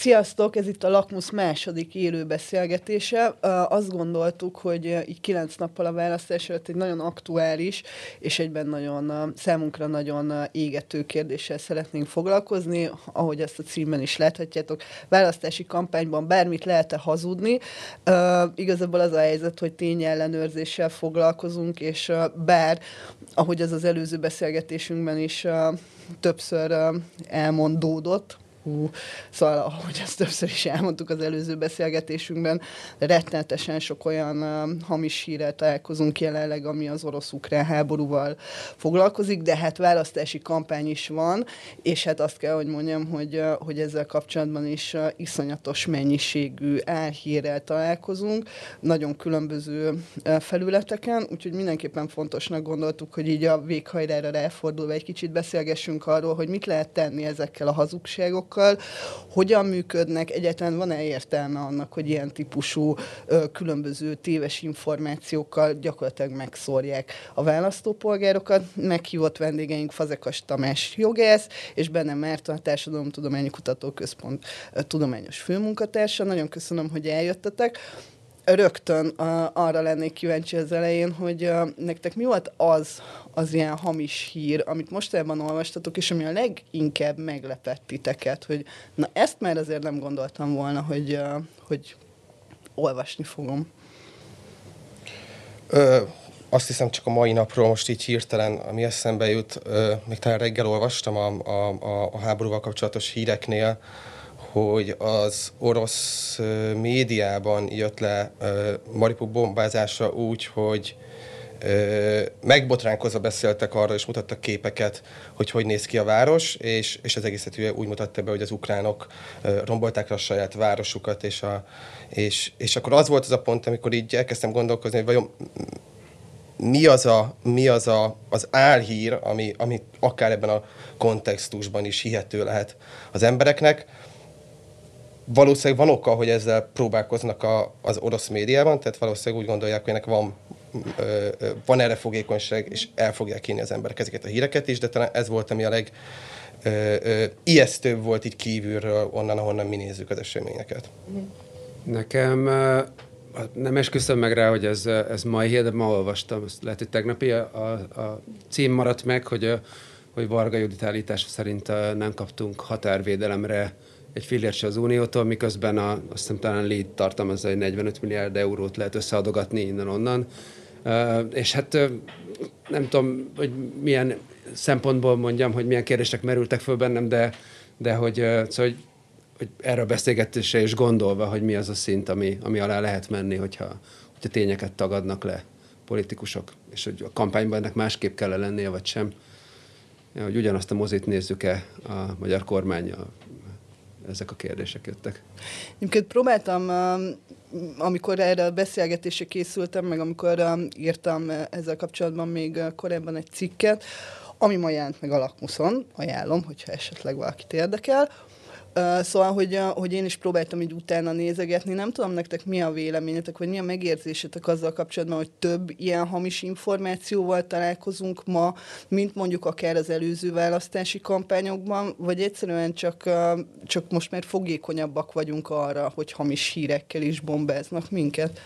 Sziasztok, ez itt a Lakmus második élő beszélgetése. Azt gondoltuk, hogy így kilenc nappal a választás előtt egy nagyon aktuális és egyben nagyon számunkra nagyon égető kérdéssel szeretnénk foglalkozni, ahogy ezt a címben is láthatjátok. Választási kampányban bármit lehet-e hazudni? Igazából az a helyzet, hogy tényellenőrzéssel foglalkozunk, és bár, ahogy az az előző beszélgetésünkben is többször elmondódott, hú, szóval ahogy ezt többször is elmondtuk az előző beszélgetésünkben, rettenetesen sok olyan uh, hamis hírrel találkozunk jelenleg, ami az orosz-ukrán háborúval foglalkozik, de hát választási kampány is van, és hát azt kell, hogy mondjam, hogy, uh, hogy ezzel kapcsolatban is uh, iszonyatos mennyiségű álhírrel találkozunk, nagyon különböző uh, felületeken, úgyhogy mindenképpen fontosnak gondoltuk, hogy így a véghajrára ráfordulva egy kicsit beszélgessünk arról, hogy mit lehet tenni ezekkel a hazugságokkal, választókkal, hogyan működnek, egyáltalán van-e értelme annak, hogy ilyen típusú ö, különböző téves információkkal gyakorlatilag megszórják a választópolgárokat. Meghívott vendégeink Fazekas Tamás jogász, és benne mert a Társadalomtudományi Kutatóközpont tudományos főmunkatársa. Nagyon köszönöm, hogy eljöttetek rögtön uh, arra lennék kíváncsi az elején, hogy uh, nektek mi volt az, az ilyen hamis hír, amit mostában olvastatok, és ami a leginkább meglepett titeket, hogy na ezt már azért nem gondoltam volna, hogy, uh, hogy olvasni fogom. Ö, azt hiszem csak a mai napról most így hirtelen, ami eszembe jut, ö, még talán reggel olvastam a, a, a, a háborúval kapcsolatos híreknél, hogy az orosz médiában jött le Maripuk bombázása úgy, hogy megbotránkozva beszéltek arra, és mutattak képeket, hogy hogy néz ki a város, és, és az egészet úgy mutatta be, hogy az ukránok rombolták a saját városukat, és, a, és, és akkor az volt az a pont, amikor így elkezdtem gondolkozni, hogy vajon mi az, a, mi az a, az álhír, ami, ami akár ebben a kontextusban is hihető lehet az embereknek valószínűleg van oka, hogy ezzel próbálkoznak a, az orosz médiában, tehát valószínűleg úgy gondolják, hogy ennek van, ö, van erre fogékonyság, és el fogják kínni az emberek ezeket a híreket is, de talán ez volt, ami a leg ö, ö, ijesztőbb volt itt kívülről, onnan, ahonnan mi nézzük az eseményeket. Nekem nem esküszöm meg rá, hogy ez, ez mai hír, de ma olvastam, ezt lehet, hogy tegnapi a, a, a cím maradt meg, hogy, hogy Varga Judit állítása szerint nem kaptunk határvédelemre egy fillért se az Uniótól, miközben a, azt hiszem talán lead tartalmazza, hogy 45 milliárd eurót lehet összeadogatni innen-onnan. És hát nem tudom, hogy milyen szempontból mondjam, hogy milyen kérdések merültek föl bennem, de, de hogy, szóval, hogy, hogy erre a beszélgetésre is gondolva, hogy mi az a szint, ami, ami alá lehet menni, hogyha, hogyha tényeket tagadnak le politikusok, és hogy a kampányban ennek másképp kell lennie, vagy sem. Ja, hogy ugyanazt a mozit nézzük-e a magyar kormány, a ezek a kérdések jöttek. Egyébként próbáltam, um, amikor erre a beszélgetésre készültem, meg amikor um, írtam uh, ezzel kapcsolatban még uh, korábban egy cikket, ami ma jelent meg a lakmuszon, ajánlom, hogyha esetleg valakit érdekel, Szóval, hogy, hogy én is próbáltam így utána nézegetni. Nem tudom nektek mi a véleményetek, vagy mi a megérzésetek azzal kapcsolatban, hogy több ilyen hamis információval találkozunk ma, mint mondjuk akár az előző választási kampányokban, vagy egyszerűen csak, csak most már fogékonyabbak vagyunk arra, hogy hamis hírekkel is bombáznak minket.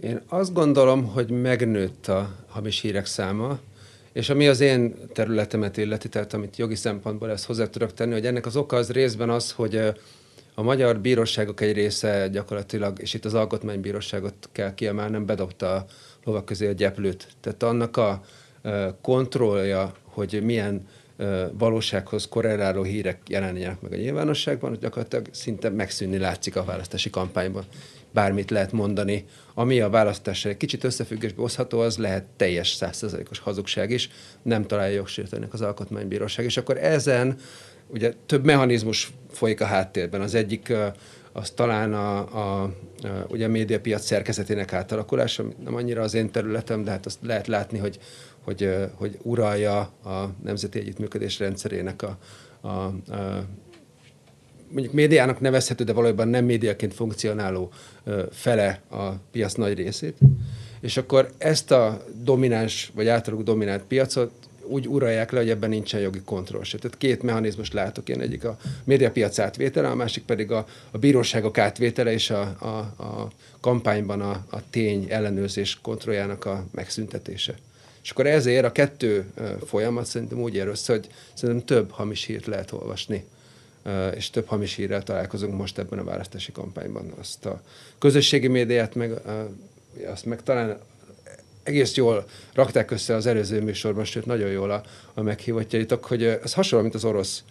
Én azt gondolom, hogy megnőtt a hamis hírek száma, és ami az én területemet illeti, tehát amit jogi szempontból ezt hozzá tudok tenni, hogy ennek az oka az részben az, hogy a magyar bíróságok egy része gyakorlatilag, és itt az alkotmánybíróságot kell kiemelnem, bedobta a lovak közé a gyeplőt. Tehát annak a kontrollja, hogy milyen valósághoz korreláló hírek jelenjenek meg a nyilvánosságban, gyakorlatilag szinte megszűnni látszik a választási kampányban bármit lehet mondani, ami a választásra egy kicsit összefüggésbe hozható, az lehet teljes százszerzalékos hazugság is, nem találja jogsértőnek az alkotmánybíróság. És akkor ezen ugye több mechanizmus folyik a háttérben. Az egyik az talán a, a, a, ugye a médiapiac szerkezetének átalakulása, nem annyira az én területem, de hát azt lehet látni, hogy, hogy, hogy uralja a nemzeti együttműködés rendszerének a, a, a mondjuk médiának nevezhető, de valójában nem médiaként funkcionáló fele a piac nagy részét. És akkor ezt a domináns, vagy általuk dominált piacot úgy uralják le, hogy ebben nincsen jogi kontroll se. Tehát két mechanizmus látok én, egyik a médiapiac átvétele, a másik pedig a, a bíróságok átvétele és a, a, a kampányban a, a tény ellenőrzés kontrolljának a megszüntetése. És akkor ezért a kettő folyamat szerintem úgy ér össze, hogy szerintem több hamis hírt lehet olvasni és több hamis hírrel találkozunk most ebben a választási kampányban. Azt a közösségi médiát meg, azt meg talán egész jól rakták össze az előző műsorban, sőt nagyon jól a, a meghívottjaitok, hogy ez hasonló, mint az orosz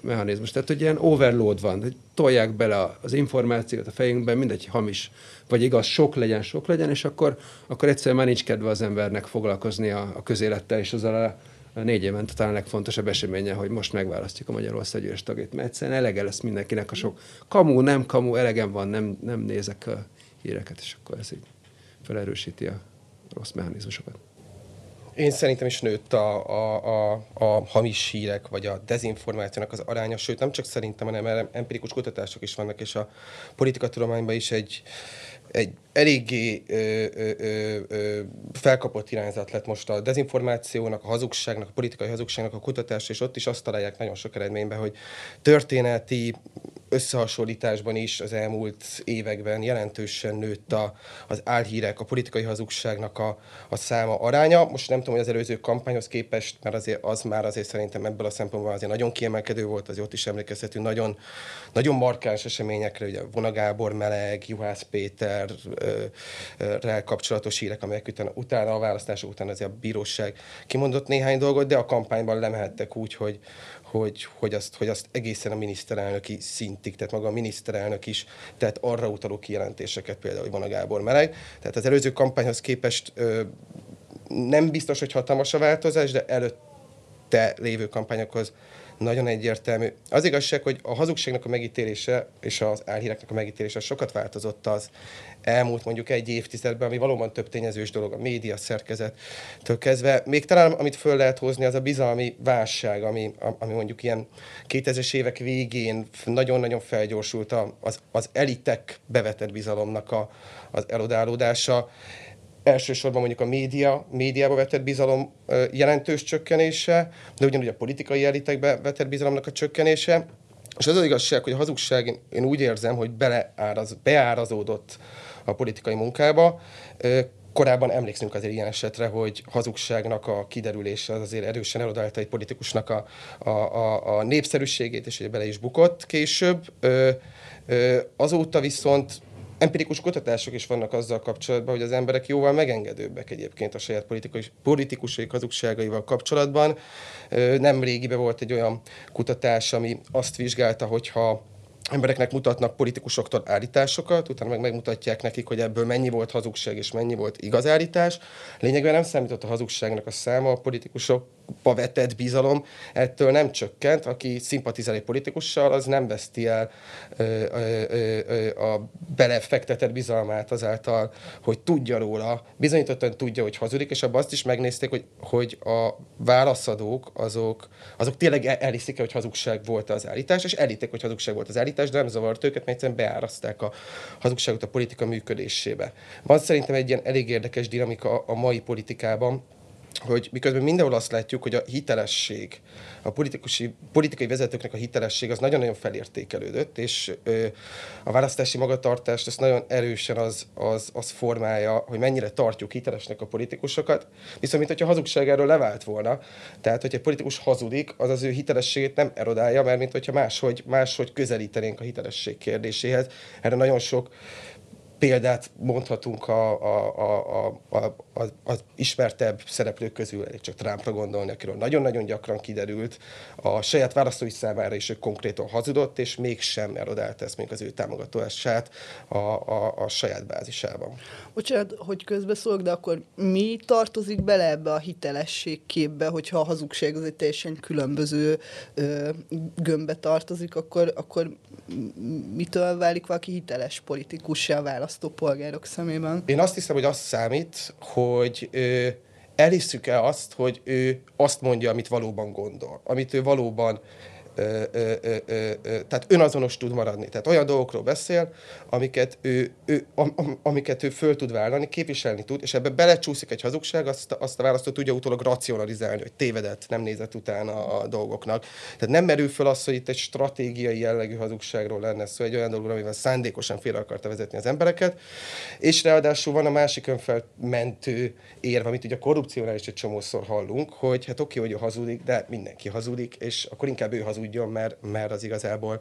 mechanizmus. Tehát, hogy ilyen overload van, hogy tolják bele az információt a fejünkben, mindegy hamis, vagy igaz, sok legyen, sok legyen, és akkor, akkor egyszerűen már nincs kedve az embernek foglalkozni a, a közélettel, és azzal a, négy évente talán a legfontosabb eseménye, hogy most megválasztjuk a Magyarország gyűlös tagjait, mert egyszerűen elege lesz mindenkinek a sok kamu, nem kamu, elegem van, nem, nem nézek a híreket, és akkor ez így felerősíti a rossz mechanizmusokat. Én szerintem is nőtt a, a, a, a hamis hírek, vagy a dezinformációnak az aránya, sőt nem csak szerintem, hanem empirikus kutatások is vannak, és a politikatudományban is egy, egy eléggé ö, ö, ö, felkapott irányzat lett most a dezinformációnak, a hazugságnak, a politikai hazugságnak a kutatás, és ott is azt találják nagyon sok eredményben, hogy történeti összehasonlításban is az elmúlt években jelentősen nőtt a, az álhírek, a politikai hazugságnak a, a száma aránya. Most nem tudom, hogy az előző kampányhoz képest, mert azért az már azért szerintem ebből a szempontból azért nagyon kiemelkedő volt, azért ott is emlékezhetünk nagyon, nagyon markáns eseményekre, ugye Vona Gábor Meleg, Juhász Péter, rel kapcsolatos hírek, amelyek utána, utána a választások után azért a bíróság kimondott néhány dolgot, de a kampányban lemehettek úgy, hogy, hogy, hogy, azt, hogy azt egészen a miniszterelnöki szintig, tehát maga a miniszterelnök is, tehát arra utaló kijelentéseket például, hogy van a Gábor meleg. Tehát az előző kampányhoz képest ö, nem biztos, hogy hatalmas a változás, de előtte lévő kampányokhoz nagyon egyértelmű. Az igazság, hogy a hazugságnak a megítélése és az álhíreknek a megítélése sokat változott az elmúlt mondjuk egy évtizedben, ami valóban több tényezős dolog, a média szerkezettől kezdve. Még talán amit föl lehet hozni, az a bizalmi válság, ami, ami mondjuk ilyen 2000-es évek végén nagyon-nagyon felgyorsult az, az elitek bevetett bizalomnak a, az elodálódása elsősorban mondjuk a média, médiába vetett bizalom jelentős csökkenése, de ugyanúgy a politikai elitekbe vetett bizalomnak a csökkenése. És az az igazság, hogy a hazugság, én, úgy érzem, hogy beleáraz, beárazódott a politikai munkába. Korábban emlékszünk azért ilyen esetre, hogy hazugságnak a kiderülése az azért erősen elodálta egy politikusnak a, a, a, a népszerűségét, és hogy bele is bukott később. Azóta viszont empirikus kutatások is vannak azzal kapcsolatban, hogy az emberek jóval megengedőbbek egyébként a saját politikusai hazugságaival kapcsolatban. Nem régibe volt egy olyan kutatás, ami azt vizsgálta, hogyha embereknek mutatnak politikusoktól állításokat, utána meg megmutatják nekik, hogy ebből mennyi volt hazugság és mennyi volt igaz állítás. Lényegben nem számított a hazugságnak a száma, a politikusokba vetett bizalom ettől nem csökkent. Aki szimpatizál egy politikussal, az nem veszti el ö, ö, ö, a belefektetett bizalmát azáltal, hogy tudja róla, bizonyítottan tudja, hogy hazudik, és abban azt is megnézték, hogy, hogy a válaszadók azok, azok tényleg elhiszik hogy hazugság volt az állítás, és elíték, hogy hazugság volt az állítás, de nem zavart őket, mert egyszerűen beáraszták a hazugságot a politika működésébe. Van szerintem egy ilyen elég érdekes dinamika a mai politikában, hogy miközben mindenhol azt látjuk, hogy a hitelesség, a politikusi, politikai vezetőknek a hitelesség az nagyon-nagyon felértékelődött, és ö, a választási magatartást ezt nagyon erősen az, az, az formálja, hogy mennyire tartjuk hitelesnek a politikusokat, viszont mint hogyha hazugságáról levált volna. Tehát, hogy egy politikus hazudik, az az ő hitelességét nem erodálja, mert mint hogyha máshogy, máshogy közelítenénk a hitelesség kérdéséhez. Erre nagyon sok példát mondhatunk a, a, a, a, a, az ismertebb szereplők közül, elég csak Trumpra gondolni, akiről nagyon-nagyon gyakran kiderült, a saját választói számára is ő konkrétan hazudott, és mégsem erodált ezt még az ő támogatását a, a, a saját bázisában. Bocsánat, hogy közbeszólok, de akkor mi tartozik bele ebbe a hitelesség képbe, hogyha a hazugság az egy teljesen különböző ö, gömbbe tartozik, akkor, akkor mitől válik valaki hiteles politikussá választ? Választópolgárok szemében? Én azt hiszem, hogy az számít, hogy ö, elhisszük-e azt, hogy ő azt mondja, amit valóban gondol, amit ő valóban tehát önazonos tud maradni. Tehát olyan dolgokról beszél, amiket ő, ő, am, am, amiket ő föl tud vállalni, képviselni tud, és ebbe belecsúszik egy hazugság, azt, azt a választó tudja utólag racionalizálni, hogy tévedett, nem nézett utána a dolgoknak. Tehát nem merül föl az, hogy itt egy stratégiai jellegű hazugságról lenne szó, egy olyan dologról, amivel szándékosan félre akarta vezetni az embereket, és ráadásul van a másik önfelmentő érv, amit ugye a korrupciónál is egy csomószor hallunk, hogy hát oké, hogy ő hazudik, de mindenki hazudik, és akkor inkább ő hazudjon, mert, mert az igazából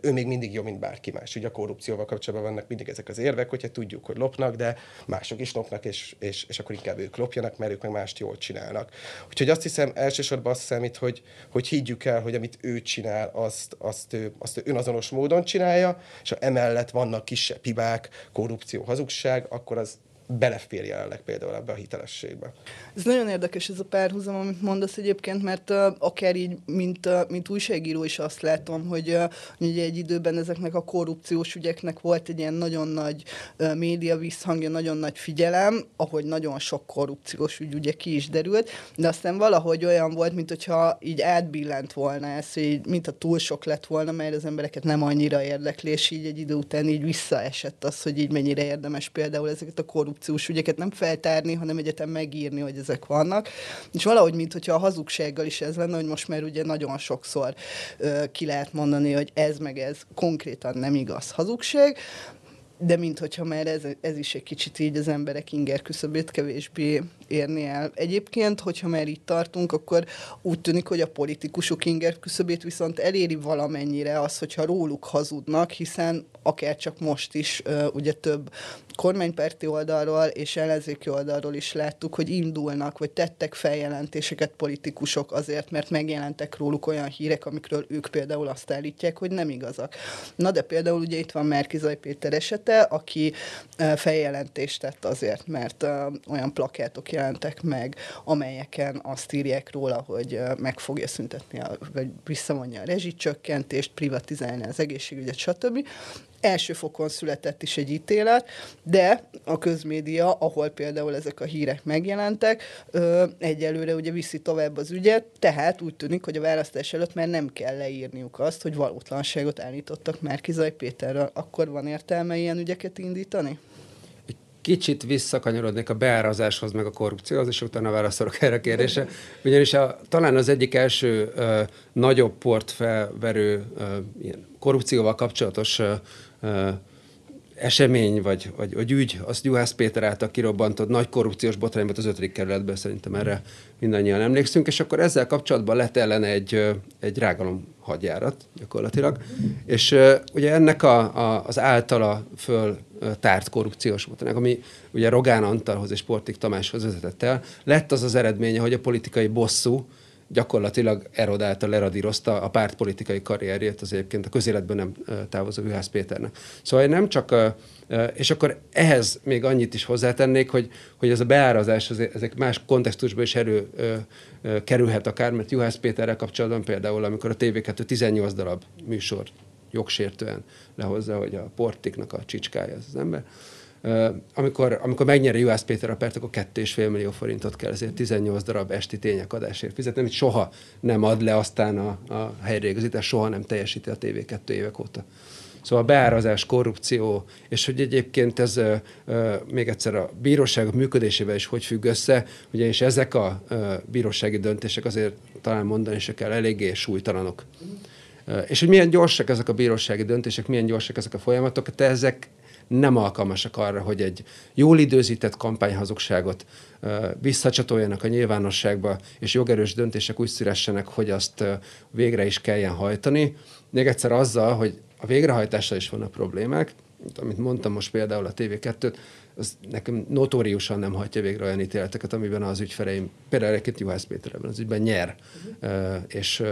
ő még mindig jobb, mint bárki más. Ugye a korrupcióval kapcsolatban vannak mindig ezek az érvek, hogyha tudjuk, hogy lopnak, de mások is lopnak, és, és, és akkor inkább ők lopjanak, mert ők meg mást jól csinálnak. Úgyhogy azt hiszem, elsősorban azt számít, hogy, hogy higgyük el, hogy amit ő csinál, azt, azt, ő, azt ő önazonos módon csinálja, és ha emellett vannak kisebb hibák, korrupció, hazugság, akkor az belefér jelenleg például ebbe a hitelességbe. Ez nagyon érdekes ez a párhuzam, amit mondasz egyébként, mert uh, akár így, mint, uh, mint újságíró is azt látom, hogy uh, ugye egy időben ezeknek a korrupciós ügyeknek volt egy ilyen nagyon nagy uh, média visszhangja, nagyon nagy figyelem, ahogy nagyon sok korrupciós ügy ugye ki is derült, de aztán valahogy olyan volt, mint hogyha így átbillent volna ez, így, mint a túl sok lett volna, mert az embereket nem annyira érdekli, és így egy idő után így visszaesett az, hogy így mennyire érdemes például ezeket a korrupciós korrupciós ügyeket nem feltárni, hanem egyetem megírni, hogy ezek vannak. És valahogy, mint hogyha a hazugsággal is ez lenne, hogy most már ugye nagyon sokszor ö, ki lehet mondani, hogy ez meg ez konkrétan nem igaz hazugság, de mint hogyha már ez, ez is egy kicsit így az emberek inger küszöbét kevésbé érni el. Egyébként, hogyha már itt tartunk, akkor úgy tűnik, hogy a politikusok inger küszöbét viszont eléri valamennyire az, hogyha róluk hazudnak, hiszen akár csak most is ugye több kormánypárti oldalról és ellenzéki oldalról is láttuk, hogy indulnak, vagy tettek feljelentéseket politikusok azért, mert megjelentek róluk olyan hírek, amikről ők például azt állítják, hogy nem igazak. Na de például ugye itt van Márkizaj Péter esete, aki feljelentést tett azért, mert olyan plakátok jelentek meg, amelyeken azt írják róla, hogy meg fogja szüntetni, a, vagy visszavonja a rezsicsökkentést, privatizálni az egészségügyet, stb első fokon született is egy ítélet, de a közmédia, ahol például ezek a hírek megjelentek, ö, egyelőre ugye viszi tovább az ügyet, tehát úgy tűnik, hogy a választás előtt már nem kell leírniuk azt, hogy valótlanságot állítottak Márkizaj Péterről. Akkor van értelme ilyen ügyeket indítani? Kicsit visszakanyarodnék a beárazáshoz, meg a korrupcióhoz, és utána válaszolok erre a kérdésre. Ugyanis a, talán az egyik első ö, nagyobb port felverő ö, ilyen korrupcióval kapcsolatos ö, esemény, vagy, vagy, vagy ügy, azt Juhász Péter által kirobbantott nagy korrupciós botrány volt az ötödik kerületben, szerintem erre mindannyian emlékszünk, és akkor ezzel kapcsolatban lett ellene egy, egy rágalom hadjárat gyakorlatilag, és ugye ennek a, a, az általa föl tárt korrupciós botrány, ami ugye Rogán Antalhoz és Portik Tamáshoz vezetett el, lett az az eredménye, hogy a politikai bosszú, gyakorlatilag erodálta, leradírozta a pártpolitikai karrierjét, az egyébként a közéletben nem távozó Juhász Péternek. Szóval nem csak, és akkor ehhez még annyit is hozzátennék, hogy, hogy ez a beárazás, ezek más kontextusban is erő kerülhet akár, mert Juhász Péterrel kapcsolatban például, amikor a TV2 18 darab műsor jogsértően lehozza, hogy a portiknak a csicskája az, az ember, amikor, amikor megnyeri Juhász Péter a pert, akkor 2,5 millió forintot kell ezért 18 darab esti tények adásért fizetni, amit soha nem ad le aztán a, a helyreigazítás, soha nem teljesíti a TV2 évek óta. Szóval beárazás, korrupció, és hogy egyébként ez még egyszer a bíróságok működésével is hogy függ össze, ugyanis ezek a bírósági döntések azért talán mondani se kell eléggé súlytalanok. És hogy milyen gyorsak ezek a bírósági döntések, milyen gyorsak ezek a folyamatok, te ezek nem alkalmasak arra, hogy egy jól időzített kampányhazugságot visszacsatoljanak a nyilvánosságba, és jogerős döntések úgy szülessenek, hogy azt végre is kelljen hajtani. Még egyszer azzal, hogy a végrehajtással is vannak problémák, amit mondtam most például a TV2-t, az nekem notóriusan nem hagyja végre olyan ítéleteket, amiben az ügyfeleim, például egyébként Juhász Péter ebben az ügyben nyer, uh-huh. és,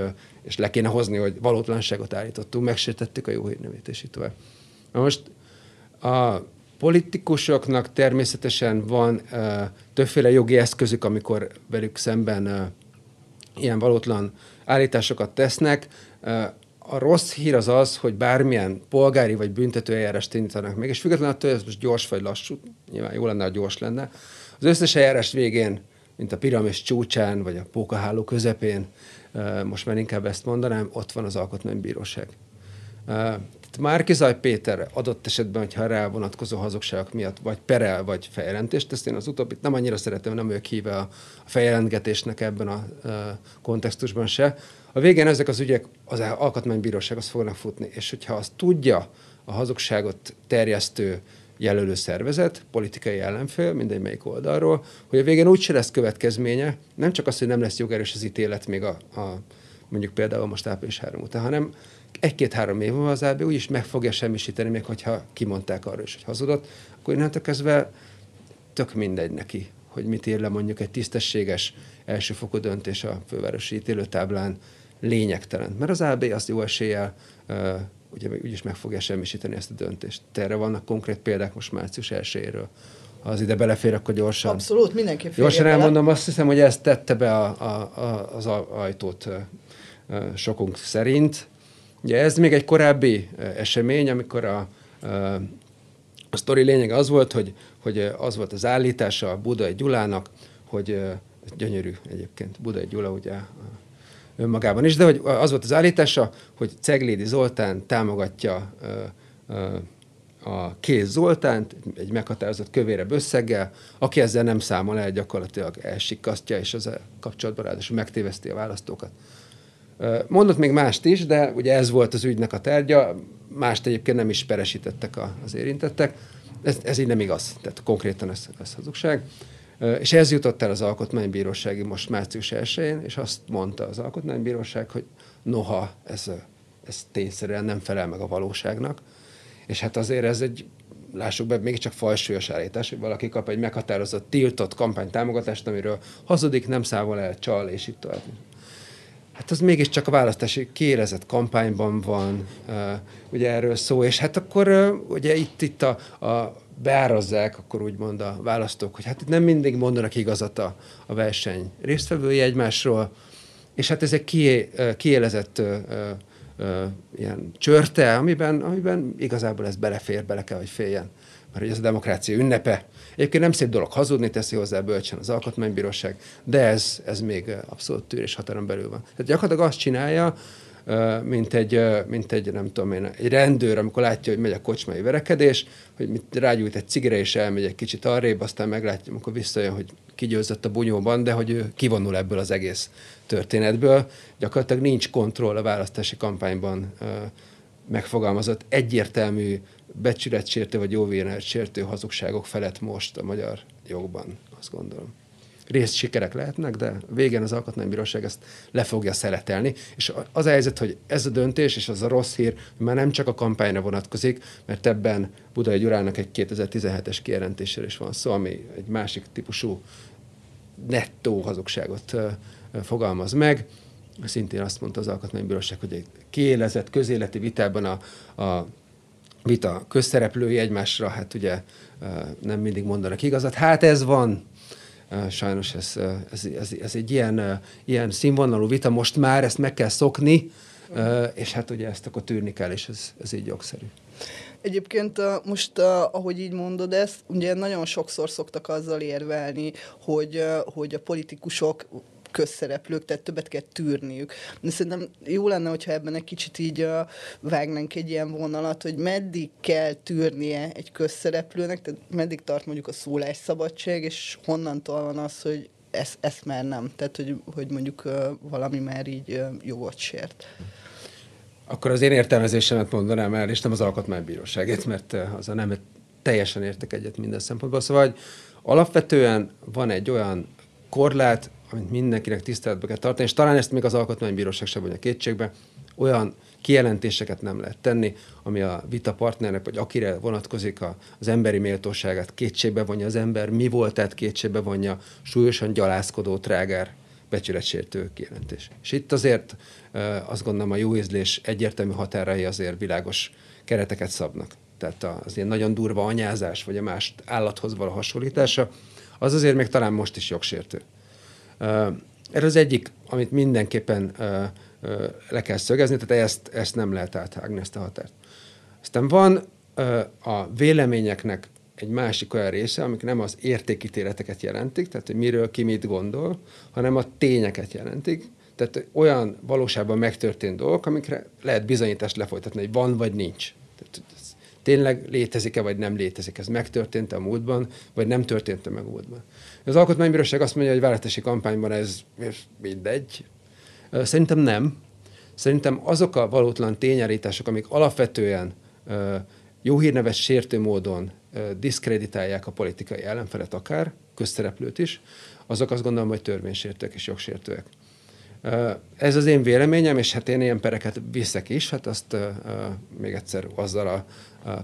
és le kéne hozni, hogy valótlanságot állítottunk, megsértettük a jó hírnevét, és így tovább. Na most a politikusoknak természetesen van uh, többféle jogi eszközük, amikor velük szemben uh, ilyen valótlan állításokat tesznek. Uh, a rossz hír az az, hogy bármilyen polgári vagy büntető eljárást indítanak meg, és függetlenül attól, hogy ez most gyors vagy lassú, nyilván jó lenne, ha gyors lenne, az összes eljárás végén, mint a piramis csúcsán, vagy a pókaháló közepén, most már inkább ezt mondanám, ott van az alkotmánybíróság. Márkizaj Péter adott esetben, hogyha rá vonatkozó hazugságok miatt vagy perel, vagy feljelentést tesz, én az utóbbit nem annyira szeretem, nem ők híve a feljelentgetésnek ebben a kontextusban se. A végén ezek az ügyek az alkotmánybírósághoz fognak futni, és hogyha azt tudja a hazugságot terjesztő jelölő szervezet, politikai ellenfél, mindegy melyik oldalról, hogy a végén úgyse lesz következménye, nem csak az, hogy nem lesz jogerős az ítélet még a, a mondjuk például most április 3 után, hanem egy-két-három év múlva az AB úgyis meg fogja semmisíteni, még hogyha kimondták arra is, hogy hazudott, akkor innentől kezdve tök mindegy neki, hogy mit ír le mondjuk egy tisztességes elsőfokú döntés a fővárosi ítélőtáblán lényegtelen. Mert az AB azt jó eséllyel uh, ugye úgyis meg fogja semmisíteni ezt a döntést. Erre vannak konkrét példák most március 1 Ha az ide belefér, akkor gyorsan. Abszolút, mindenki Gyorsan elmondom, azt hiszem, hogy ezt tette be a, a, a, az ajtót sokunk szerint. Ugye ez még egy korábbi esemény, amikor a, a, a sztori lényege az volt, hogy, hogy az volt az állítása a Budai Gyulának, hogy gyönyörű egyébként, Budai Gyula ugye önmagában is, de hogy az volt az állítása, hogy Ceglédi Zoltán támogatja a Kéz Zoltánt egy meghatározott kövére összeggel, aki ezzel nem számol el, gyakorlatilag elsikasztja, és az kapcsolatban ráadásul megtéveszti a választókat. Mondott még mást is, de ugye ez volt az ügynek a tárgya, mást egyébként nem is peresítettek az érintettek. Ez, ez így nem igaz, tehát konkrétan ez, ez hazugság. És ez jutott el az Alkotmánybírósági most március 1 és azt mondta az Alkotmánybíróság, hogy noha ez, ez tényszerűen nem felel meg a valóságnak, és hát azért ez egy, lássuk be, mégiscsak fajsúlyos állítás, hogy valaki kap egy meghatározott, tiltott kampánytámogatást, amiről hazudik, nem számol el, csal, és itt tovább. Hát az mégiscsak a választási kiérezett kampányban van, ugye erről szó, és hát akkor ugye itt, itt a, a beárazzák, akkor úgymond a választók, hogy hát itt nem mindig mondanak igazat a, a verseny résztvevői egymásról, és hát ez egy kié, kiélezett ilyen csörte, amiben, amiben igazából ez belefér, bele kell, hogy féljen. Mert ez a demokrácia ünnepe. Egyébként nem szép dolog hazudni, teszi hozzá bölcsen az alkotmánybíróság, de ez, ez még abszolút tűrés határon belül van. Tehát gyakorlatilag azt csinálja, mint egy, mint egy, nem tudom én, egy rendőr, amikor látja, hogy megy a kocsmai verekedés, hogy mit rágyújt egy cigire, és elmegy egy kicsit arrébb, aztán meglátja, amikor visszajön, hogy kigyőzött a bunyóban, de hogy ő kivonul ebből az egész történetből. Gyakorlatilag nincs kontroll a választási kampányban megfogalmazott egyértelmű becsületsértő vagy sértő hazugságok felett most a magyar jogban, azt gondolom rész sikerek lehetnek, de végén az alkotmánybíróság ezt le fogja szeletelni. És az a helyzet, hogy ez a döntés és az a rossz hír már nem csak a kampányra vonatkozik, mert ebben Budai Gyurának egy 2017-es kijelentésére is van szó, ami egy másik típusú nettó hazugságot fogalmaz meg. Szintén azt mondta az Alkotmánybíróság, hogy egy kiélezett közéleti vitában a, a vita közszereplői egymásra, hát ugye nem mindig mondanak igazat. Hát ez van, Sajnos ez, ez, ez, ez egy ilyen, ilyen színvonalú vita, most már ezt meg kell szokni, és hát ugye ezt akkor tűrni kell, és ez, ez így jogszerű. Egyébként most, ahogy így mondod ezt, ugye nagyon sokszor szoktak azzal érvelni, hogy, hogy a politikusok közszereplők, tehát többet kell tűrniük. De szerintem jó lenne, hogyha ebben egy kicsit így uh, vágnánk egy ilyen vonalat, hogy meddig kell tűrnie egy közszereplőnek, tehát meddig tart mondjuk a szólásszabadság, és honnantól van az, hogy ezt, ezt már nem. Tehát, hogy, hogy mondjuk uh, valami már így uh, jogot sért. Akkor az én értelmezésemet mondanám el, és nem az alkotmánybíróságét, mert az a nem teljesen értek egyet minden szempontból. Szóval, hogy alapvetően van egy olyan korlát, amit mindenkinek tiszteletbe kell tartani, és talán ezt még az Alkotmánybíróság sem vonja kétségbe, olyan kijelentéseket nem lehet tenni, ami a vita partnernek, vagy akire vonatkozik a, az emberi méltóságát kétségbe vonja, az ember mi voltát kétségbe vonja, súlyosan gyalászkodó, trágár, becsületsértő kijelentés. És itt azért azt gondolom a jó ízlés egyértelmű határai azért világos kereteket szabnak. Tehát az ilyen nagyon durva anyázás, vagy a más állathoz való hasonlítása, az azért még talán most is jogsértő. Ez az egyik, amit mindenképpen le kell szögezni, tehát ezt, ezt nem lehet áthágni, ezt a határt. Aztán van a véleményeknek egy másik olyan része, amik nem az értékítéleteket jelentik, tehát hogy miről ki mit gondol, hanem a tényeket jelentik. Tehát olyan valóságban megtörtént dolgok, amikre lehet bizonyítást lefolytatni, hogy van vagy nincs. Tehát, tényleg létezik-e, vagy nem létezik. Ez megtörtént a múltban, vagy nem történt-e meg a múltban. Az Alkotmánybíróság azt mondja, hogy választási kampányban ez mindegy. Szerintem nem. Szerintem azok a valótlan tényállítások, amik alapvetően jó hírneves sértő módon diszkreditálják a politikai ellenfelet akár, közszereplőt is, azok azt gondolom, hogy törvénysértőek és jogsértőek. Ez az én véleményem, és hát én ilyen pereket viszek is, hát azt még egyszer azzal a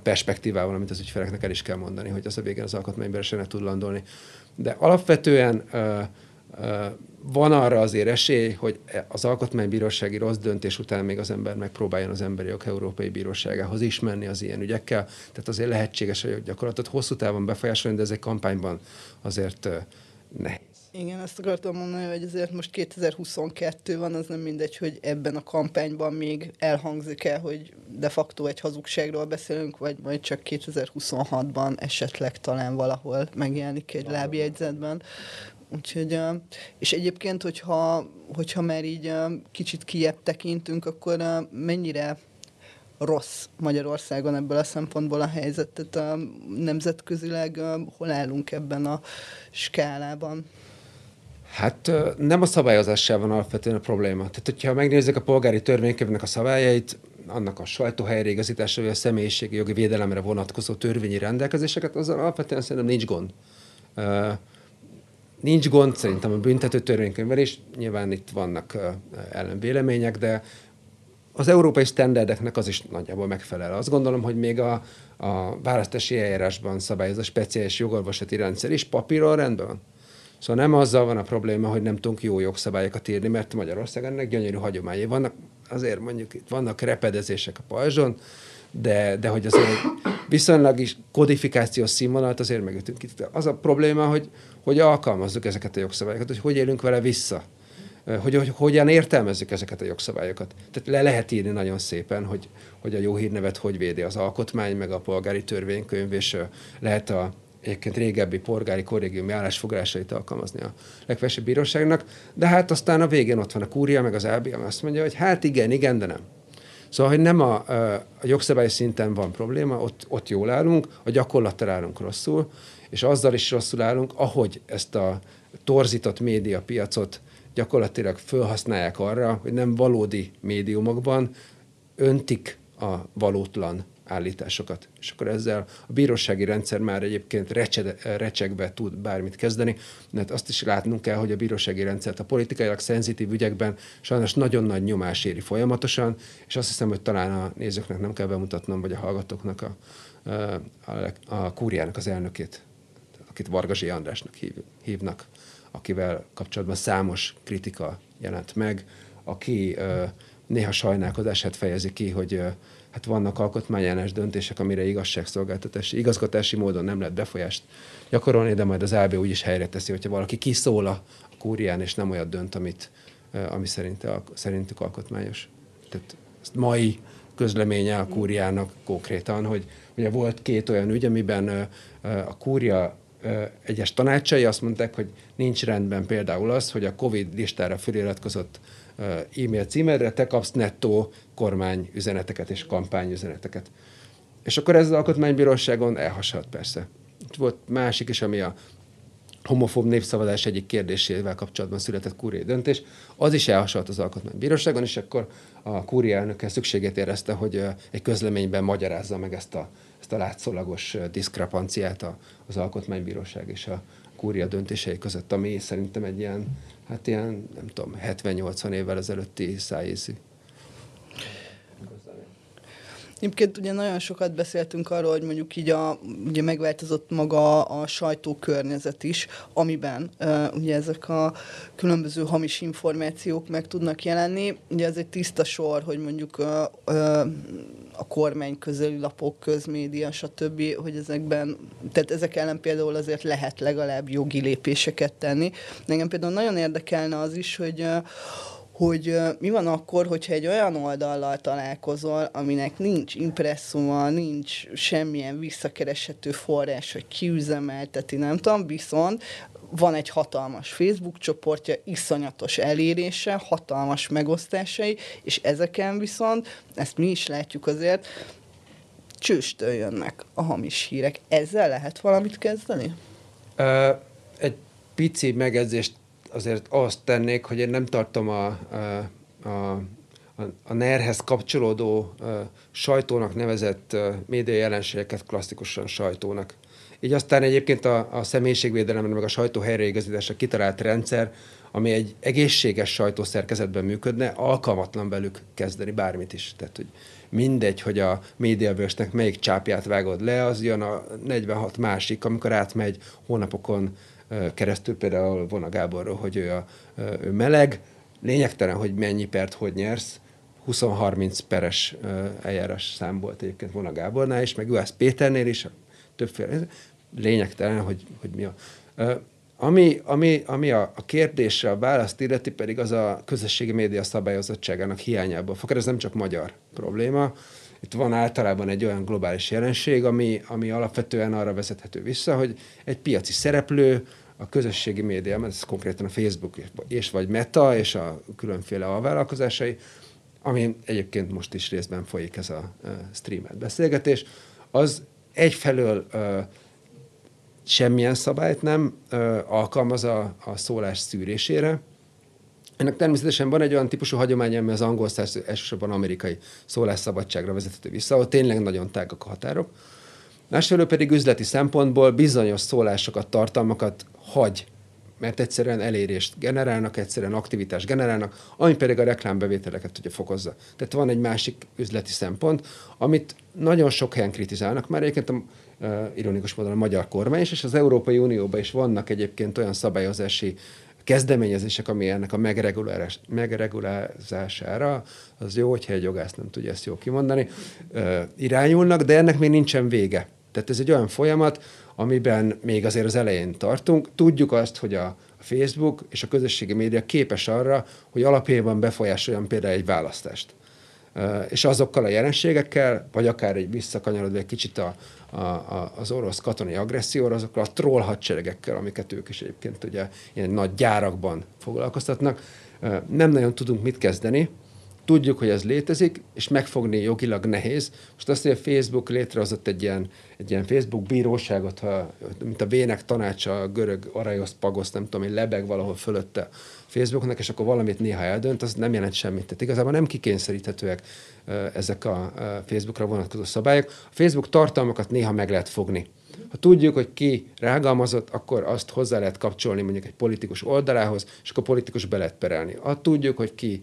perspektívával, amit az ügyfeleknek el is kell mondani, hogy az a végén az alkotmánybíróság ne tud landolni. De alapvetően van arra azért esély, hogy az alkotmánybírósági rossz döntés után még az ember megpróbáljon az Emberi Jog Európai Bíróságához is menni az ilyen ügyekkel. Tehát azért lehetséges, hogy gyakorlatot hosszú távon befolyásolni, de ez egy kampányban azért nehéz. Igen, ezt akartam mondani, hogy azért most 2022 van, az nem mindegy, hogy ebben a kampányban még elhangzik el, hogy de facto egy hazugságról beszélünk, vagy majd csak 2026-ban esetleg talán valahol megjelenik egy lábjegyzetben. Úgyhogy, és egyébként, hogyha, hogyha már így kicsit kiebb tekintünk, akkor mennyire rossz Magyarországon ebből a szempontból a helyzet, tehát nemzetközileg hol állunk ebben a skálában? Hát nem a szabályozással van alapvetően a probléma. Tehát, hogyha megnézzük a polgári törvénykönyvnek a szabályait, annak a sajtóhelyreigazítása, vagy a személyiségi jogi védelemre vonatkozó törvényi rendelkezéseket, az alapvetően szerintem nincs gond. Nincs gond szerintem a büntető törvénykönyvvel is, nyilván itt vannak uh, ellenvélemények, de az európai standardeknek az is nagyjából megfelel. Azt gondolom, hogy még a, a választási eljárásban szabályozó speciális jogorvosati rendszer is papíron rendben van. Szóval nem azzal van a probléma, hogy nem tudunk jó jogszabályokat írni, mert Magyarország ennek gyönyörű hagyományai vannak. Azért mondjuk itt vannak repedezések a pajzson, de, de hogy azért viszonylag is kodifikációs színvonalat azért megütünk itt. Az a probléma, hogy, hogy alkalmazzuk ezeket a jogszabályokat, hogy hogy élünk vele vissza. Hogy, hogy hogyan értelmezzük ezeket a jogszabályokat. Tehát le lehet írni nagyon szépen, hogy, hogy a jó hírnevet hogy védi az alkotmány, meg a polgári törvénykönyv, és lehet a, egyébként régebbi polgári kollégiumi állásfoglalásait alkalmazni a legfelsőbb bíróságnak, de hát aztán a végén ott van a kúria, meg az LB, ami azt mondja, hogy hát igen, igen, de nem. Szóval, hogy nem a, a jogszabály szinten van probléma, ott, ott jól állunk, a gyakorlattal állunk rosszul, és azzal is rosszul állunk, ahogy ezt a torzított médiapiacot gyakorlatilag felhasználják arra, hogy nem valódi médiumokban öntik a valótlan állításokat. És akkor ezzel a bírósági rendszer már egyébként recsed, recsegve tud bármit kezdeni, mert azt is látnunk kell, hogy a bírósági rendszert a politikailag szenzitív ügyekben sajnos nagyon nagy nyomás éri folyamatosan, és azt hiszem, hogy talán a nézőknek nem kell bemutatnom, vagy a hallgatóknak a, a, a kúriának az elnökét, akit Vargazsi Andrásnak hív, hívnak, akivel kapcsolatban számos kritika jelent meg, aki néha sajnálkozását fejezi ki, hogy hát vannak alkotmányellenes döntések, amire igazságszolgáltatási, igazgatási módon nem lehet befolyást gyakorolni, de majd az AB úgy is helyre teszi, hogyha valaki kiszól a, kúrián, és nem olyat dönt, amit, ami szerint, szerintük alkotmányos. Tehát ezt mai közleménye a kúriának konkrétan, hogy ugye volt két olyan ügy, amiben a kúria egyes tanácsai azt mondták, hogy nincs rendben például az, hogy a COVID listára feliratkozott e-mail címedre te kapsz nettó kormány üzeneteket és kampány üzeneteket. És akkor ez az alkotmánybíróságon elhasad persze. Volt másik is, ami a homofób népszavazás egyik kérdésével kapcsolatban született kúriai döntés, az is elhasalt az alkotmánybíróságon, és akkor a kúria elnöke szükségét érezte, hogy egy közleményben magyarázza meg ezt a, ezt a látszólagos diszkrepanciát az alkotmánybíróság és a kúria döntései között, ami szerintem egy ilyen hát ilyen, nem tudom, 70-80 évvel ezelőtti szájészi. Egyébként ugye nagyon sokat beszéltünk arról, hogy mondjuk így a, ugye megváltozott maga a sajtókörnyezet is, amiben uh, ugye ezek a különböző hamis információk meg tudnak jelenni. Ugye ez egy tiszta sor, hogy mondjuk uh, uh, a kormány közeli lapok, közmédia, stb., hogy ezekben, tehát ezek ellen például azért lehet legalább jogi lépéseket tenni. Engem például nagyon érdekelne az is, hogy hogy mi van akkor, hogyha egy olyan oldallal találkozol, aminek nincs impresszuma, nincs semmilyen visszakereshető forrás, hogy kiüzemelteti, nem tudom, viszont van egy hatalmas Facebook csoportja, iszonyatos elérése, hatalmas megosztásai, és ezeken viszont, ezt mi is látjuk azért, csőstől jönnek a hamis hírek. Ezzel lehet valamit kezdeni? Egy pici megjegyzést azért azt tennék, hogy én nem tartom a, a, a a NER-hez kapcsolódó uh, sajtónak nevezett uh, média jelenségeket klasszikusan sajtónak. Így aztán egyébként a, a személyiségvédelemre, meg a sajtó helyreigazításra kitalált rendszer, ami egy egészséges sajtószerkezetben működne, alkalmatlan velük kezdeni bármit is. Tehát, hogy mindegy, hogy a médiavősnek melyik csápját vágod le, az jön a 46 másik, amikor átmegy hónapokon keresztül, például von a Gáborról, hogy ő, a, ő meleg, lényegtelen, hogy mennyi pert hogy nyersz, 20-30 peres eljárás szám volt egyébként volna Gábornál is, meg Juhász Péternél is, többféle, lényegtelen, hogy, hogy mi a... Ami, ami, ami a, a kérdésre a választ illeti, pedig az a közösségi média szabályozottságának hiányából fakad. Ez nem csak magyar probléma. Itt van általában egy olyan globális jelenség, ami, ami alapvetően arra vezethető vissza, hogy egy piaci szereplő, a közösségi média, mert ez konkrétan a Facebook és vagy Meta és a különféle alvállalkozásai, ami egyébként most is részben folyik ez a streamet beszélgetés, az egyfelől semmilyen szabályt nem alkalmaz a, a szólás szűrésére. Ennek természetesen van egy olyan típusú hagyomány, ami az angol száz, elsősorban amerikai szólásszabadságra vezethető vissza, ahol tényleg nagyon tágak a határok. Másfelől pedig üzleti szempontból bizonyos szólásokat, tartalmakat hagy, mert egyszerűen elérést generálnak, egyszerűen aktivitást generálnak, ami pedig a reklámbevételeket tudja fokozza. Tehát van egy másik üzleti szempont, amit nagyon sok helyen kritizálnak, már egyébként a ironikus módon a magyar kormány is, és az Európai Unióban is vannak egyébként olyan szabályozási kezdeményezések, ami ennek a megregulázására, az jó, hogyha egy jogász nem tudja ezt jól kimondani, irányulnak, de ennek még nincsen vége. Tehát ez egy olyan folyamat, amiben még azért az elején tartunk. Tudjuk azt, hogy a Facebook és a közösségi média képes arra, hogy alapjában befolyásoljon például egy választást. És azokkal a jelenségekkel, vagy akár egy visszakanyarodva egy kicsit a, a, a, az orosz katonai agresszióra, azokkal a troll hadseregekkel, amiket ők is egyébként ugye ilyen nagy gyárakban foglalkoztatnak, nem nagyon tudunk mit kezdeni, tudjuk, hogy ez létezik, és megfogni jogilag nehéz. Most azt, hogy a Facebook létrehozott egy ilyen, egy ilyen Facebook bíróságot, ha, mint a vének tanácsa, a görög Arajos Pagos, nem tudom, hogy lebeg valahol fölötte Facebooknak, és akkor valamit néha eldönt, az nem jelent semmit. Tehát igazából nem kikényszeríthetőek ezek a Facebookra vonatkozó szabályok. A Facebook tartalmakat néha meg lehet fogni. Ha tudjuk, hogy ki rágalmazott, akkor azt hozzá lehet kapcsolni mondjuk egy politikus oldalához, és akkor a politikus be lehet perelni. Ha tudjuk, hogy ki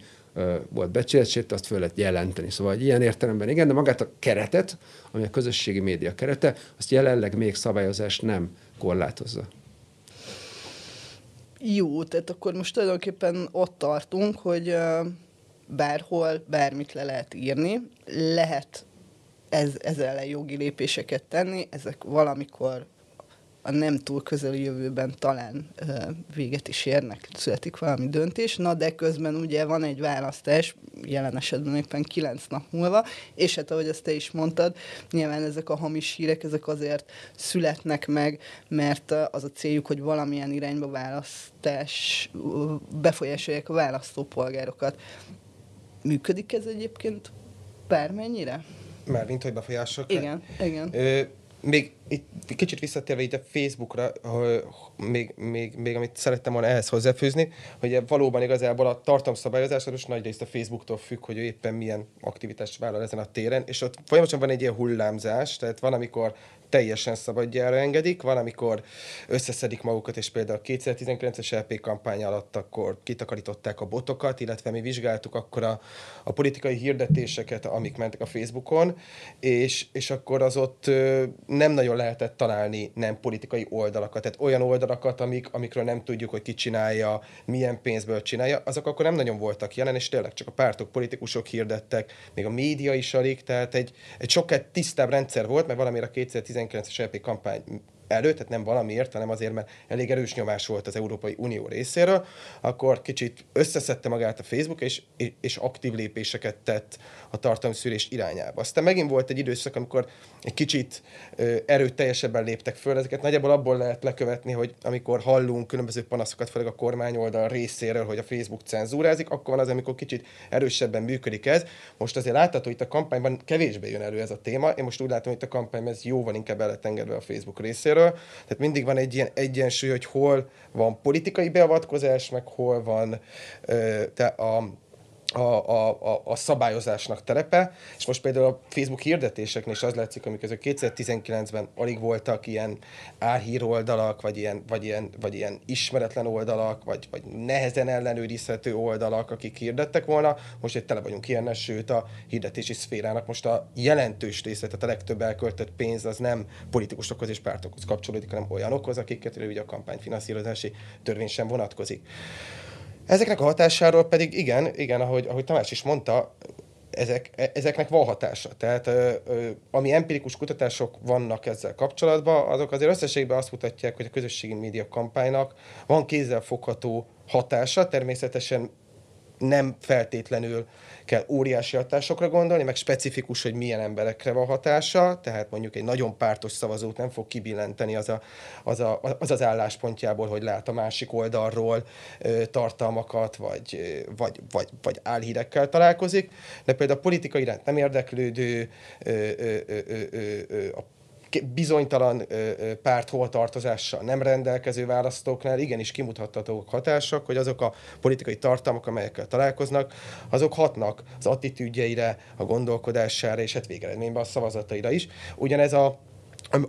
volt becsületsét, azt föl lehet jelenteni. Szóval ilyen értelemben igen, de magát a keretet, ami a közösségi média kerete, azt jelenleg még szabályozás nem korlátozza. Jó, tehát akkor most tulajdonképpen ott tartunk, hogy bárhol bármit le lehet írni, lehet ez, ezzel ellen jogi lépéseket tenni, ezek valamikor a nem túl közeli jövőben talán véget is érnek, születik valami döntés, na de közben ugye van egy választás, jelen esetben éppen kilenc nap múlva, és hát ahogy ezt te is mondtad, nyilván ezek a hamis hírek, ezek azért születnek meg, mert az a céljuk, hogy valamilyen irányba választás, befolyásolják a választópolgárokat. Működik ez egyébként bármennyire? Mármint, hogy befolyásolják? Igen, igen. Ö, még itt kicsit visszatérve itt a Facebookra, még, még, még amit szerettem volna ehhez hozzáfűzni, hogy valóban igazából a tartalomszabályozás az nagy részt a Facebooktól függ, hogy ő éppen milyen aktivitást vállal ezen a téren, és ott folyamatosan van egy ilyen hullámzás, tehát van, amikor teljesen szabadjára engedik, van, amikor összeszedik magukat, és például a 2019-es LP kampány alatt akkor kitakarították a botokat, illetve mi vizsgáltuk akkor a, a politikai hirdetéseket, amik mentek a Facebookon, és, és akkor az ott nem nagyon lehetett találni nem politikai oldalakat, tehát olyan oldalakat, amik, amikről nem tudjuk, hogy ki csinálja, milyen pénzből csinálja, azok akkor nem nagyon voltak jelen, és tényleg csak a pártok, politikusok hirdettek, még a média is alig, tehát egy, egy sokkal tisztább rendszer volt, mert valamire a 2019-es LP kampány előtt, tehát nem valamiért, hanem azért, mert elég erős nyomás volt az Európai Unió részéről, akkor kicsit összeszedte magát a Facebook, és, és aktív lépéseket tett a tartalomszűrés irányába. Aztán megint volt egy időszak, amikor egy kicsit erőteljesebben léptek föl, ezeket nagyjából abból lehet lekövetni, hogy amikor hallunk különböző panaszokat, főleg a kormány oldal részéről, hogy a Facebook cenzúrázik, akkor van az, amikor kicsit erősebben működik ez. Most azért látható, hogy itt a kampányban kevésbé jön elő ez a téma. Én most úgy látom, hogy itt a kampányban ez jóval inkább el engedve a Facebook részéről. Tehát mindig van egy ilyen egyensúly, hogy hol van politikai beavatkozás, meg hol van ö, te a a, a, a, a szabályozásnak terepe, és most például a Facebook hirdetéseknél is az látszik, amikor 2019-ben alig voltak ilyen álhír oldalak, vagy ilyen, vagy ilyen, vagy ilyen ismeretlen oldalak, vagy, vagy nehezen ellenőrizhető oldalak, akik hirdettek volna, most egy tele vagyunk ilyen, sőt a hirdetési szférának most a jelentős része, tehát a legtöbb elköltött pénz az nem politikusokhoz és pártokhoz kapcsolódik, hanem olyanokhoz, akiket ugye a kampányfinanszírozási törvény sem vonatkozik. Ezeknek a hatásáról pedig igen, igen, ahogy, ahogy Tamás is mondta, ezek, ezeknek van hatása. Tehát ö, ö, ami empirikus kutatások vannak ezzel kapcsolatban, azok azért összességben azt mutatják, hogy a közösségi média kampánynak van kézzelfogható hatása, természetesen nem feltétlenül kell óriási hatásokra gondolni, meg specifikus, hogy milyen emberekre van hatása, tehát mondjuk egy nagyon pártos szavazót nem fog kibillenteni az a, az, a, az, az álláspontjából, hogy lát a másik oldalról ö, tartalmakat, vagy, vagy, vagy, vagy álhírekkel találkozik, de például a politika iránt nem érdeklődő, ö, ö, ö, ö, ö, a bizonytalan párt holtartozással nem rendelkező választóknál igenis kimutathatók hatások, hogy azok a politikai tartalmak, amelyekkel találkoznak, azok hatnak az attitűdjeire, a gondolkodására, és hát végeredményben a szavazataira is. Ugyanez a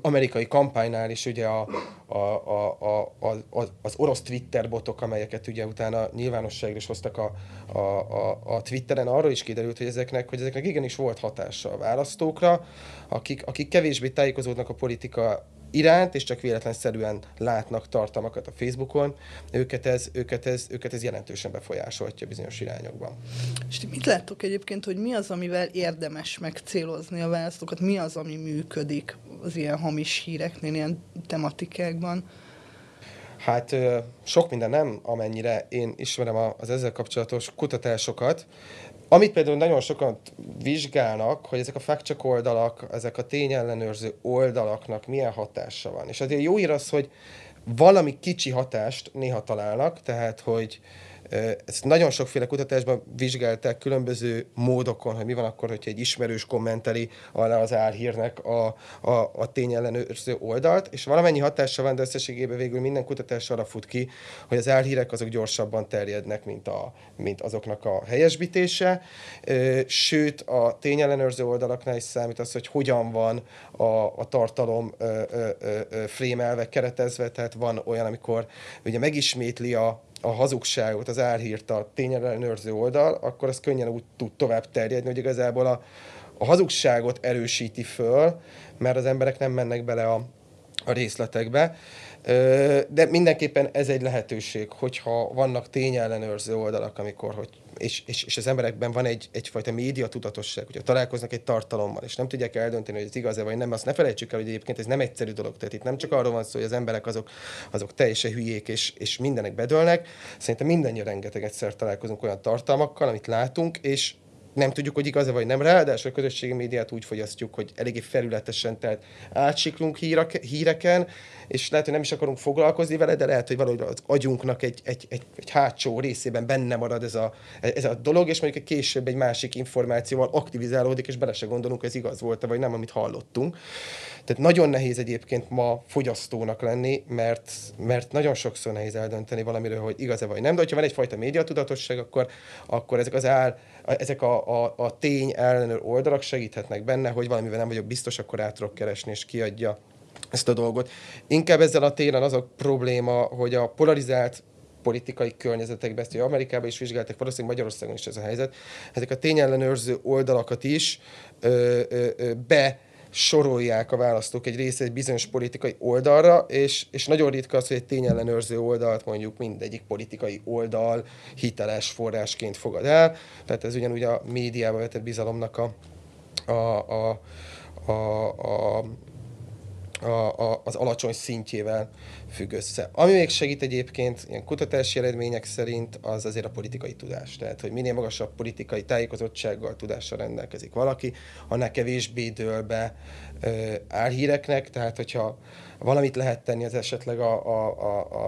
amerikai kampánynál is ugye a, a, a, a, a, az orosz Twitter botok, amelyeket ugye utána nyilvánosságra is hoztak a, a, a, a Twitteren, arról is kiderült, hogy ezeknek, hogy ezeknek igenis volt hatása a választókra, akik, akik kevésbé tájékozódnak a politika iránt, és csak véletlenszerűen látnak tartalmakat a Facebookon, őket ez, őket ez, őket ez jelentősen befolyásolhatja bizonyos irányokban. És mit láttok egyébként, hogy mi az, amivel érdemes megcélozni a választókat, mi az, ami működik az ilyen hamis híreknél, ilyen tematikákban? Hát sok minden nem, amennyire én ismerem az ezzel kapcsolatos kutatásokat. Amit például nagyon sokan vizsgálnak, hogy ezek a fact oldalak, ezek a tényellenőrző oldalaknak milyen hatása van. És azért jó ír az, hogy valami kicsi hatást néha találnak, tehát hogy ezt nagyon sokféle kutatásban vizsgálták különböző módokon, hogy mi van akkor, hogyha egy ismerős kommenteli alá az álhírnek a, a, a tényellenőrző oldalt, és valamennyi hatása van, de összességében végül minden kutatás arra fut ki, hogy az álhírek azok gyorsabban terjednek, mint, a, mint azoknak a helyesbítése. Sőt, a tényellenőrző oldalaknál is számít az, hogy hogyan van a, a tartalom frémelve, keretezve, tehát van olyan, amikor ugye megismétli a, a hazugságot, az álhírt a tényellenőrző oldal, akkor az könnyen úgy tud tovább terjedni, hogy igazából a, a hazugságot erősíti föl, mert az emberek nem mennek bele a, a részletekbe. De mindenképpen ez egy lehetőség, hogyha vannak tényellenőrző oldalak, amikor, hogy és, és, és az emberekben van egy, egyfajta média tudatosság, hogyha találkoznak egy tartalommal, és nem tudják eldönteni, hogy ez igaz-e vagy nem, azt ne felejtsük el, hogy egyébként ez nem egyszerű dolog. Tehát itt nem csak arról van szó, hogy az emberek azok, azok teljesen hülyék, és, és mindenek bedőlnek. Szerintem mindannyian rengeteg egyszer találkozunk olyan tartalmakkal, amit látunk, és nem tudjuk, hogy igaz-e vagy nem. Ráadásul a közösségi médiát úgy fogyasztjuk, hogy eléggé felületesen, tehát átsiklunk hírek, híreken, és lehet, hogy nem is akarunk foglalkozni vele, de lehet, hogy valahogy az agyunknak egy, egy, egy, egy hátsó részében benne marad ez a, ez a dolog, és mondjuk később egy másik információval aktivizálódik, és bele se gondolunk, hogy ez igaz volt-e, vagy nem, amit hallottunk. Tehát nagyon nehéz egyébként ma fogyasztónak lenni, mert, mert nagyon sokszor nehéz eldönteni valamiről, hogy igaz-e vagy nem, de hogyha van egyfajta médiatudatosság, akkor, akkor ezek az áll, ezek a, a, a tény ellenőr oldalak segíthetnek benne, hogy valamivel nem vagyok biztos, akkor át tudok keresni, és kiadja ezt a dolgot. Inkább ezzel a téren az a probléma, hogy a polarizált politikai környezetekben, ezt Amerikában is vizsgáltak, valószínűleg Magyarországon is ez a helyzet, ezek a tényellenőrző oldalakat is ö, ö, ö, be sorolják a választók egy része egy bizonyos politikai oldalra, és, és nagyon ritka az, hogy egy tényellenőrző oldalt mondjuk mindegyik politikai oldal hiteles forrásként fogad el. Tehát ez ugyanúgy a médiába vetett bizalomnak a, a, a, a, a a, a, az alacsony szintjével függ össze. Ami még segít egyébként ilyen kutatási eredmények szerint, az azért a politikai tudás. Tehát, hogy minél magasabb politikai tájékozottsággal, tudással rendelkezik valaki, annál kevésbé dől be ö, álhíreknek, tehát hogyha valamit lehet tenni, az esetleg a, a,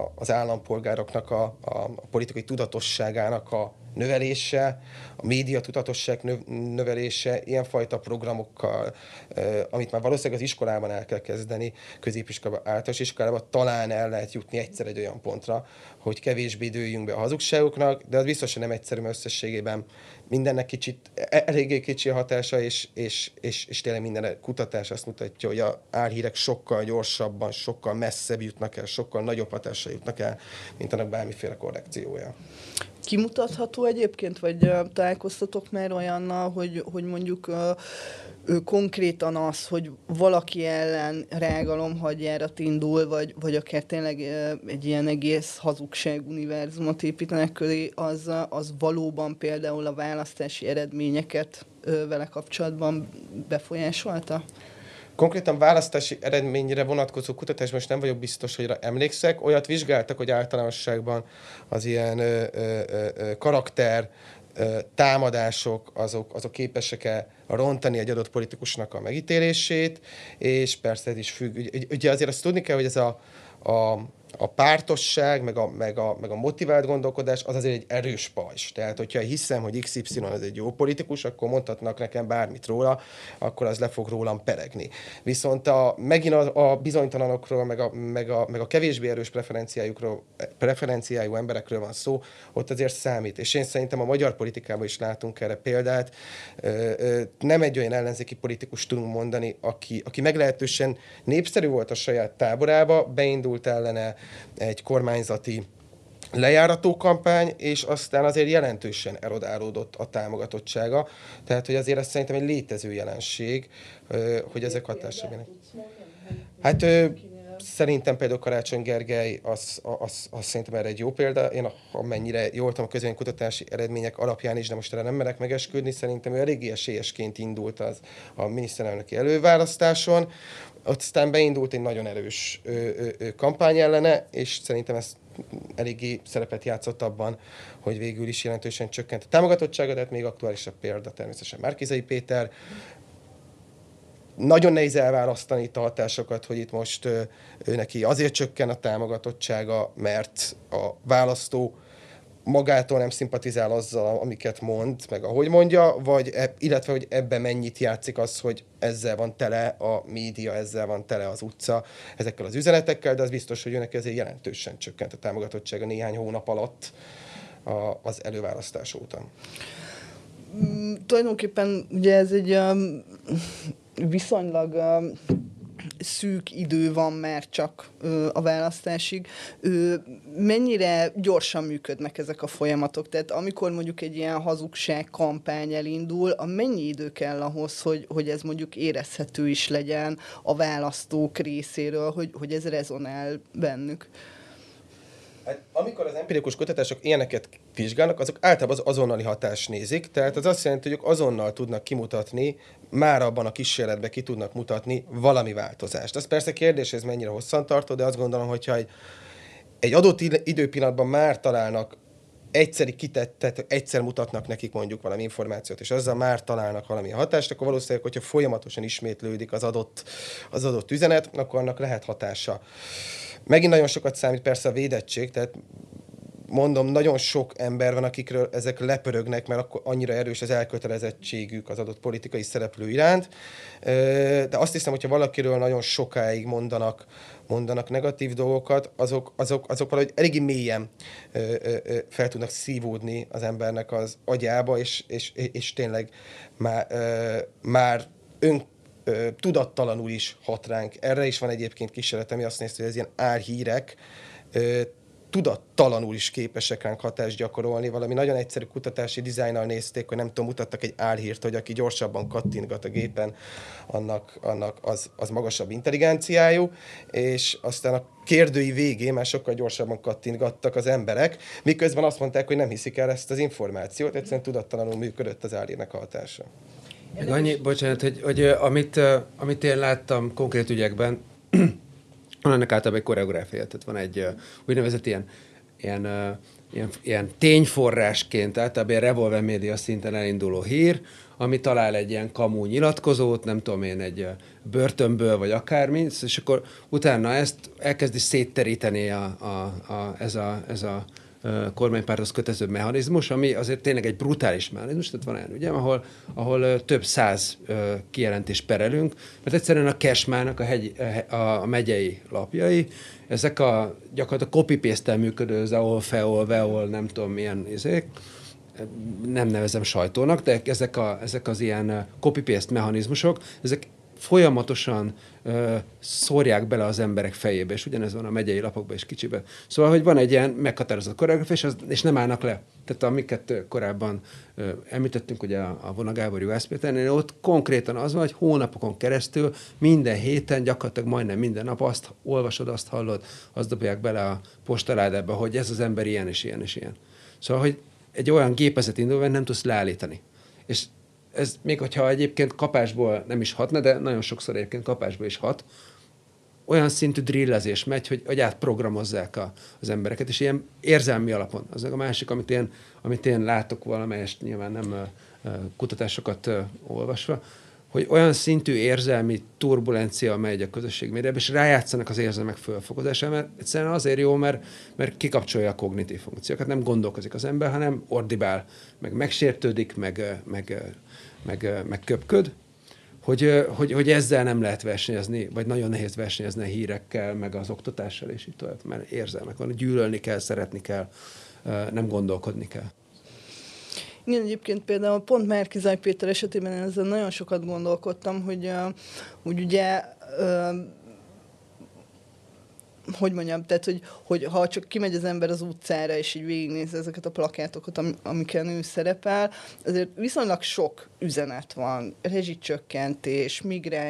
a, az állampolgároknak a, a, a politikai tudatosságának a növelése, a média tudatosság növelése, ilyenfajta programokkal, amit már valószínűleg az iskolában el kell kezdeni, középiskolában, általános iskolában, talán el lehet jutni egyszer egy olyan pontra, hogy kevésbé dőljünk be a hazugságoknak, de az biztos, hogy nem egyszerű, mert összességében mindennek kicsit, e, eléggé kicsi a hatása, és, és, és, és tényleg minden kutatás azt mutatja, hogy a álhírek sokkal gyorsabban, sokkal messzebb jutnak el, sokkal nagyobb hatásra jutnak el, mint annak bármiféle korrekciója. Kimutatható egyébként, vagy találkoztatok már olyannal, hogy, hogy mondjuk ő konkrétan az, hogy valaki ellen hadjárat indul, vagy, vagy akár tényleg egy ilyen egész hazugság univerzumot építenek köré, az, az valóban például a választási eredményeket vele kapcsolatban befolyásolta? Konkrétan választási eredményre vonatkozó kutatás most nem vagyok biztos, hogy emlékszek. Olyat vizsgáltak, hogy általánosságban az ilyen ö, ö, ö, karakter támadások, azok, azok képesek-e rontani egy adott politikusnak a megítélését, és persze ez is függ. Ugye azért azt tudni kell, hogy ez a, a a pártosság, meg a, meg, a, meg a motivált gondolkodás az azért egy erős pajzs. Tehát, hogyha hiszem, hogy XY az egy jó politikus, akkor mondhatnak nekem bármit róla, akkor az le fog rólam peregni. Viszont a, megint a, a bizonytalanokról, meg a, meg, a, meg a kevésbé erős preferenciájukról, preferenciájú emberekről van szó, ott azért számít. És én szerintem a magyar politikában is látunk erre példát. Nem egy olyan ellenzéki politikus tudunk mondani, aki, aki meglehetősen népszerű volt a saját táborába, beindult ellene egy kormányzati lejárató kampány, és aztán azért jelentősen erodálódott a támogatottsága. Tehát, hogy azért ez szerintem egy létező jelenség, hogy ezek hatása Hát szerintem például Karácsony Gergely, az, az, az szerintem erre egy jó példa. Én amennyire jól tudom a közönkutatási eredmények alapján is, de most erre nem merek megesküdni, szerintem ő eléggé esélyesként indult az a miniszterelnöki előválasztáson. Aztán beindult egy nagyon erős ö, ö, ö, kampány ellene, és szerintem ez eléggé szerepet játszott abban, hogy végül is jelentősen csökkent a támogatottsága, de hát még aktuálisabb példa természetesen Márkizai Péter. Nagyon nehéz elválasztani itt a hatásokat, hogy itt most ő neki azért csökken a támogatottsága, mert a választó magától nem szimpatizál azzal, amiket mond, meg ahogy mondja, vagy e, illetve, hogy ebben mennyit játszik az, hogy ezzel van tele a média, ezzel van tele az utca, ezekkel az üzenetekkel, de az biztos, hogy önnek ezért jelentősen csökkent a támogatottsága néhány hónap alatt a, az előválasztás óta. Mm, tulajdonképpen ugye ez egy um, viszonylag um, szűk idő van már csak ö, a választásig. Ö, mennyire gyorsan működnek ezek a folyamatok? Tehát amikor mondjuk egy ilyen hazugság kampány elindul, a mennyi idő kell ahhoz, hogy, hogy ez mondjuk érezhető is legyen a választók részéről, hogy, hogy ez rezonál bennük? Hát, amikor az empirikus kutatások ilyeneket vizsgálnak, azok általában az azonnali hatást nézik, tehát az azt jelenti, hogy ők azonnal tudnak kimutatni, már abban a kísérletben ki tudnak mutatni valami változást. Az persze kérdés, ez mennyire hosszantartó, de azt gondolom, hogyha egy, egy adott időpillanatban már találnak egyszeri kitettet, egyszer mutatnak nekik mondjuk valami információt, és azzal már találnak valami hatást, akkor valószínűleg, hogyha folyamatosan ismétlődik az adott, az adott üzenet, akkor annak lehet hatása. Megint nagyon sokat számít persze a védettség, tehát mondom, nagyon sok ember van, akikről ezek lepörögnek, mert akkor annyira erős az elkötelezettségük az adott politikai szereplő iránt. De azt hiszem, hogyha valakiről nagyon sokáig mondanak, mondanak negatív dolgokat, azok, azok, azok valahogy eléggé mélyen fel tudnak szívódni az embernek az agyába, és, és, és tényleg már, már ön, tudattalanul is hat ránk. Erre is van egyébként kísérlet, ami azt nézte, hogy ez ilyen álhírek tudattalanul is képesek ránk hatást gyakorolni. Valami nagyon egyszerű kutatási dizájnnal nézték, hogy nem tudom, mutattak egy álhírt, hogy aki gyorsabban kattintgat a gépen, annak, annak az, az magasabb intelligenciájú, és aztán a kérdői végén már sokkal gyorsabban kattintgattak az emberek, miközben azt mondták, hogy nem hiszik el ezt az információt, egyszerűen tudattalanul működött az álhírnek a hatása. Meg annyi, bocsánat, hogy, hogy amit, amit én láttam konkrét ügyekben, van ennek általában egy koreográfia, tehát van egy úgynevezett ilyen, ilyen, ilyen, ilyen tényforrásként, általában ilyen revolver média szinten elinduló hír, ami talál egy ilyen kamú nyilatkozót, nem tudom én, egy börtönből, vagy akármi, és akkor utána ezt elkezdi szétteríteni a, a, a, ez, a, ez a kormánypárthoz kötező mechanizmus, ami azért tényleg egy brutális mechanizmus, tehát van olyan ugye, ahol, ahol több száz kijelentés perelünk, mert egyszerűen a Cashmának a, hegy, a megyei lapjai, ezek a gyakorlatilag copy-paste-tel működő Zeol, Feol, Veol, nem tudom milyen izék, nem nevezem sajtónak, de ezek, a, ezek az ilyen copy-paste mechanizmusok, ezek folyamatosan ö, szórják bele az emberek fejébe, és ugyanez van a megyei lapokban is kicsibe. Szóval, hogy van egy ilyen meghatározott koreográfia, és, az, és nem állnak le. Tehát amiket korábban ö, említettünk, ugye a, a Vona Gábor Juhász Péternél, ott konkrétan az van, hogy hónapokon keresztül minden héten, gyakorlatilag majdnem minden nap azt olvasod, azt hallod, azt dobják bele a postaládába, hogy ez az ember ilyen és ilyen és ilyen. Szóval, hogy egy olyan gépezet indul, nem tudsz leállítani. És ez még hogyha egyébként kapásból nem is hatna, de nagyon sokszor egyébként kapásból is hat, olyan szintű drillezés megy, hogy, hogy átprogramozzák a, az embereket, és ilyen érzelmi alapon. Az a másik, amit én, amit én látok valamelyest, nyilván nem kutatásokat olvasva, hogy olyan szintű érzelmi turbulencia megy a közösség médiában, és rájátszanak az érzelmek fölfokozására, mert egyszerűen azért jó, mert, mert kikapcsolja a kognitív funkciókat, nem gondolkozik az ember, hanem ordibál, meg megsértődik, meg, meg, meg, meg köpköd, hogy, hogy, hogy ezzel nem lehet versenyezni, vagy nagyon nehéz versenyezni a hírekkel, meg az oktatással, és így tovább, mert érzelmek van, gyűlölni kell, szeretni kell, nem gondolkodni kell. Igen, egyébként például pont Márkizaj Péter esetében ezzel nagyon sokat gondolkodtam, hogy, hogy ugye hogy mondjam, tehát, hogy, hogy ha csak kimegy az ember az utcára, és így végignéz ezeket a plakátokat, am, amiken ő szerepel, azért viszonylag sok üzenet van. Rezsicsökkentés,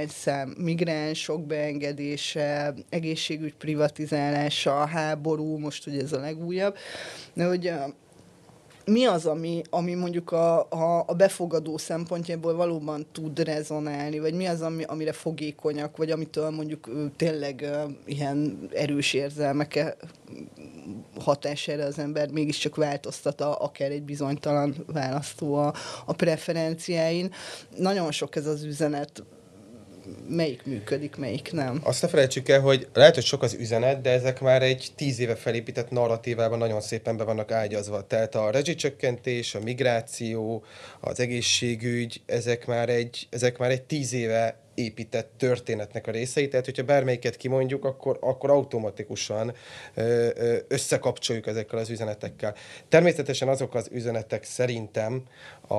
szám, migránsok beengedése, egészségügy privatizálása, háború, most ugye ez a legújabb. De hogy mi az, ami, ami mondjuk a, a, a befogadó szempontjából valóban tud rezonálni, vagy mi az, ami, amire fogékonyak, vagy amitől mondjuk tényleg uh, ilyen erős érzelmek hatására az ember mégiscsak változtat a, akár egy bizonytalan választó a, a preferenciáin. Nagyon sok ez az üzenet melyik működik, melyik nem. Azt ne felejtsük el, hogy lehet, hogy sok az üzenet, de ezek már egy tíz éve felépített narratívában nagyon szépen be vannak ágyazva. Tehát a rezsicsökkentés, a migráció, az egészségügy, ezek már egy, ezek már egy tíz éve épített történetnek a részei, tehát hogyha bármelyiket kimondjuk, akkor, akkor automatikusan összekapcsoljuk ezekkel az üzenetekkel. Természetesen azok az üzenetek szerintem a,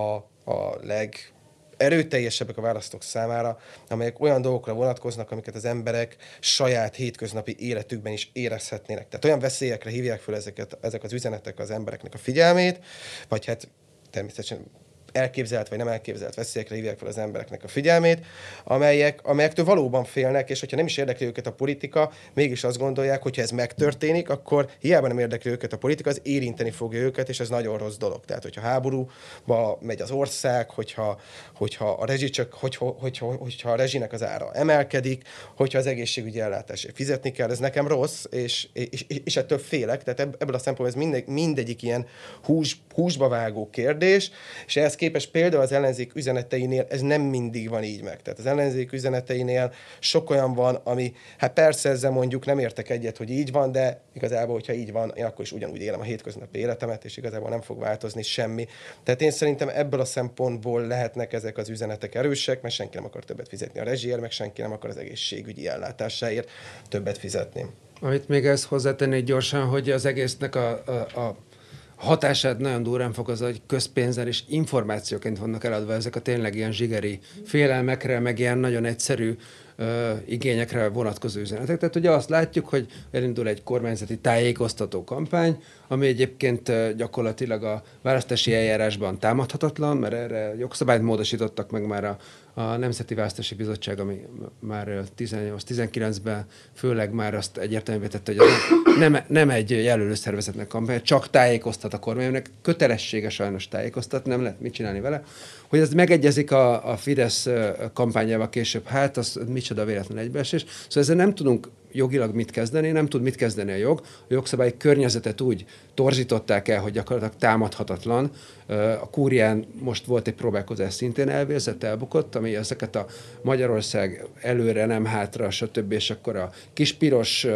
a leg erőteljesebbek a választók számára, amelyek olyan dolgokra vonatkoznak, amiket az emberek saját hétköznapi életükben is érezhetnének. Tehát olyan veszélyekre hívják fel ezeket, ezek az üzenetek az embereknek a figyelmét, vagy hát természetesen elképzelt vagy nem elképzelt veszélyekre hívják fel az embereknek a figyelmét, amelyek, amelyektől valóban félnek, és hogyha nem is érdekli őket a politika, mégis azt gondolják, hogy ha ez megtörténik, akkor hiába nem érdekli őket a politika, az érinteni fogja őket, és ez nagyon rossz dolog. Tehát, hogyha háborúba megy az ország, hogyha, hogyha a rezsi csak, hogyha, hogyha, hogyha a rezsinek az ára emelkedik, hogyha az egészségügyi ellátásért fizetni kell, ez nekem rossz, és, és, és ettől félek. Tehát ebből a szempontból ez mindegy, mindegyik ilyen hús, húsba vágó kérdés, és ehhez képest például az ellenzék üzeneteinél ez nem mindig van így meg. Tehát az ellenzék üzeneteinél sok olyan van, ami, hát persze ezzel mondjuk nem értek egyet, hogy így van, de igazából, hogyha így van, én akkor is ugyanúgy élem a hétköznapi életemet, és igazából nem fog változni semmi. Tehát én szerintem ebből a szempontból lehetnek ezek az üzenetek erősek, mert senki nem akar többet fizetni a rezsiért, meg senki nem akar az egészségügyi ellátásáért többet fizetni. Amit még ezt hozzátennék gyorsan, hogy az egésznek a, a, a hatását nagyon durán fokozza, hogy közpénzzel és információként vannak eladva ezek a tényleg ilyen zsigeri félelmekre, meg ilyen nagyon egyszerű ö, igényekre vonatkozó üzenetek. Tehát ugye azt látjuk, hogy elindul egy kormányzati tájékoztató kampány, ami egyébként gyakorlatilag a választási eljárásban támadhatatlan, mert erre jogszabályt módosítottak meg már a, a Nemzeti Választási Bizottság, ami már 18-19-ben főleg már azt egyértelművé tette, hogy nem, nem egy jelölő szervezetnek kampány, csak tájékoztat a kormánynak, kötelessége sajnos tájékoztat, nem lehet mit csinálni vele. Hogy ez megegyezik a, a Fidesz kampányával később, hát az micsoda véletlen egybeesés. Szóval ezzel nem tudunk jogilag mit kezdeni, nem tud mit kezdeni a jog. A jogszabályi környezetet úgy torzították el, hogy gyakorlatilag támadhatatlan. A kúrián most volt egy próbálkozás szintén elvérzett, elbukott, ami ezeket a Magyarország előre, nem hátra, stb. és akkor a kis piros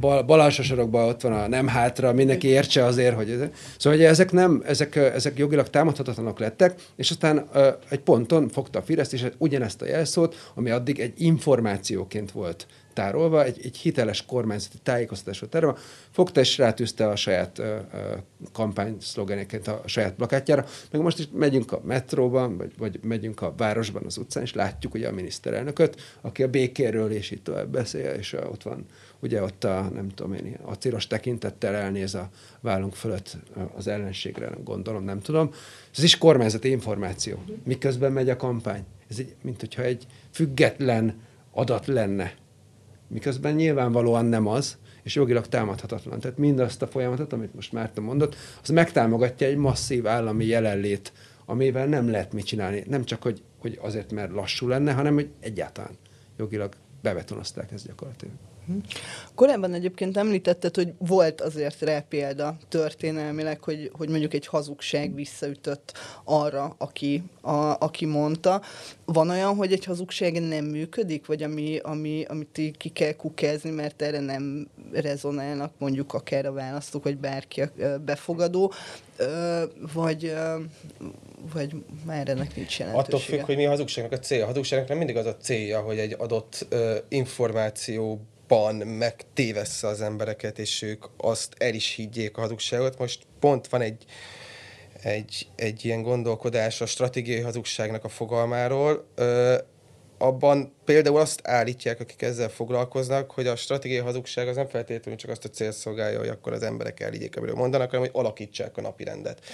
bal, bal ott van a nem hátra, mindenki értse azért, hogy... Szóval hogy ezek nem, ezek, ezek jogilag támadhatatlanok lettek, és aztán egy ponton fogta a Fidesz, és ugyanezt a jelszót, ami addig egy információként volt tárolva, egy, egy hiteles kormányzati tájékoztatásra tárolva, fogta és rátűzte a saját uh, kampány szlogeneket a saját plakátjára, meg most is megyünk a metróban, vagy, vagy megyünk a városban az utcán, és látjuk ugye a miniszterelnököt, aki a békéről és itt tovább beszél, és ott van ugye ott a, nem tudom én, a ciros tekintettel elnéz a vállunk fölött az ellenségre, nem gondolom, nem tudom. Ez is kormányzati információ. Miközben megy a kampány. Ez egy, mint hogyha egy független adat lenne miközben nyilvánvalóan nem az, és jogilag támadhatatlan. Tehát mindazt a folyamatot, amit most Márta mondott, az megtámogatja egy masszív állami jelenlét, amivel nem lehet mit csinálni. Nem csak, hogy, hogy azért, mert lassú lenne, hanem hogy egyáltalán jogilag bebetonozták ezt gyakorlatilag. Korábban egyébként említetted, hogy volt azért rá példa történelmileg, hogy, hogy mondjuk egy hazugság visszaütött arra, aki, a, aki mondta. Van olyan, hogy egy hazugság nem működik, vagy ami, ami, amit ki kell kukázni, mert erre nem rezonálnak mondjuk akár a választók, vagy bárki a befogadó, vagy, vagy már ennek nincs jelentősége? Attól függ, hogy mi a hazugságnak a célja. A hazugságnak nem mindig az a célja, hogy egy adott információ ban megtévessze az embereket, és ők azt el is higgyék a hazugságot. Most pont van egy, egy, egy ilyen gondolkodás a stratégiai hazugságnak a fogalmáról. Ö, abban például azt állítják, akik ezzel foglalkoznak, hogy a stratégiai hazugság az nem feltétlenül csak azt a cél szolgálja, hogy akkor az emberek elhiggyék, amiről mondanak, hanem hogy alakítsák a napi rendet.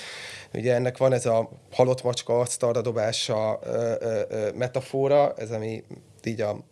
Ugye ennek van ez a halott macska asztalra dobása ö, ö, ö, metafora, ez ami így a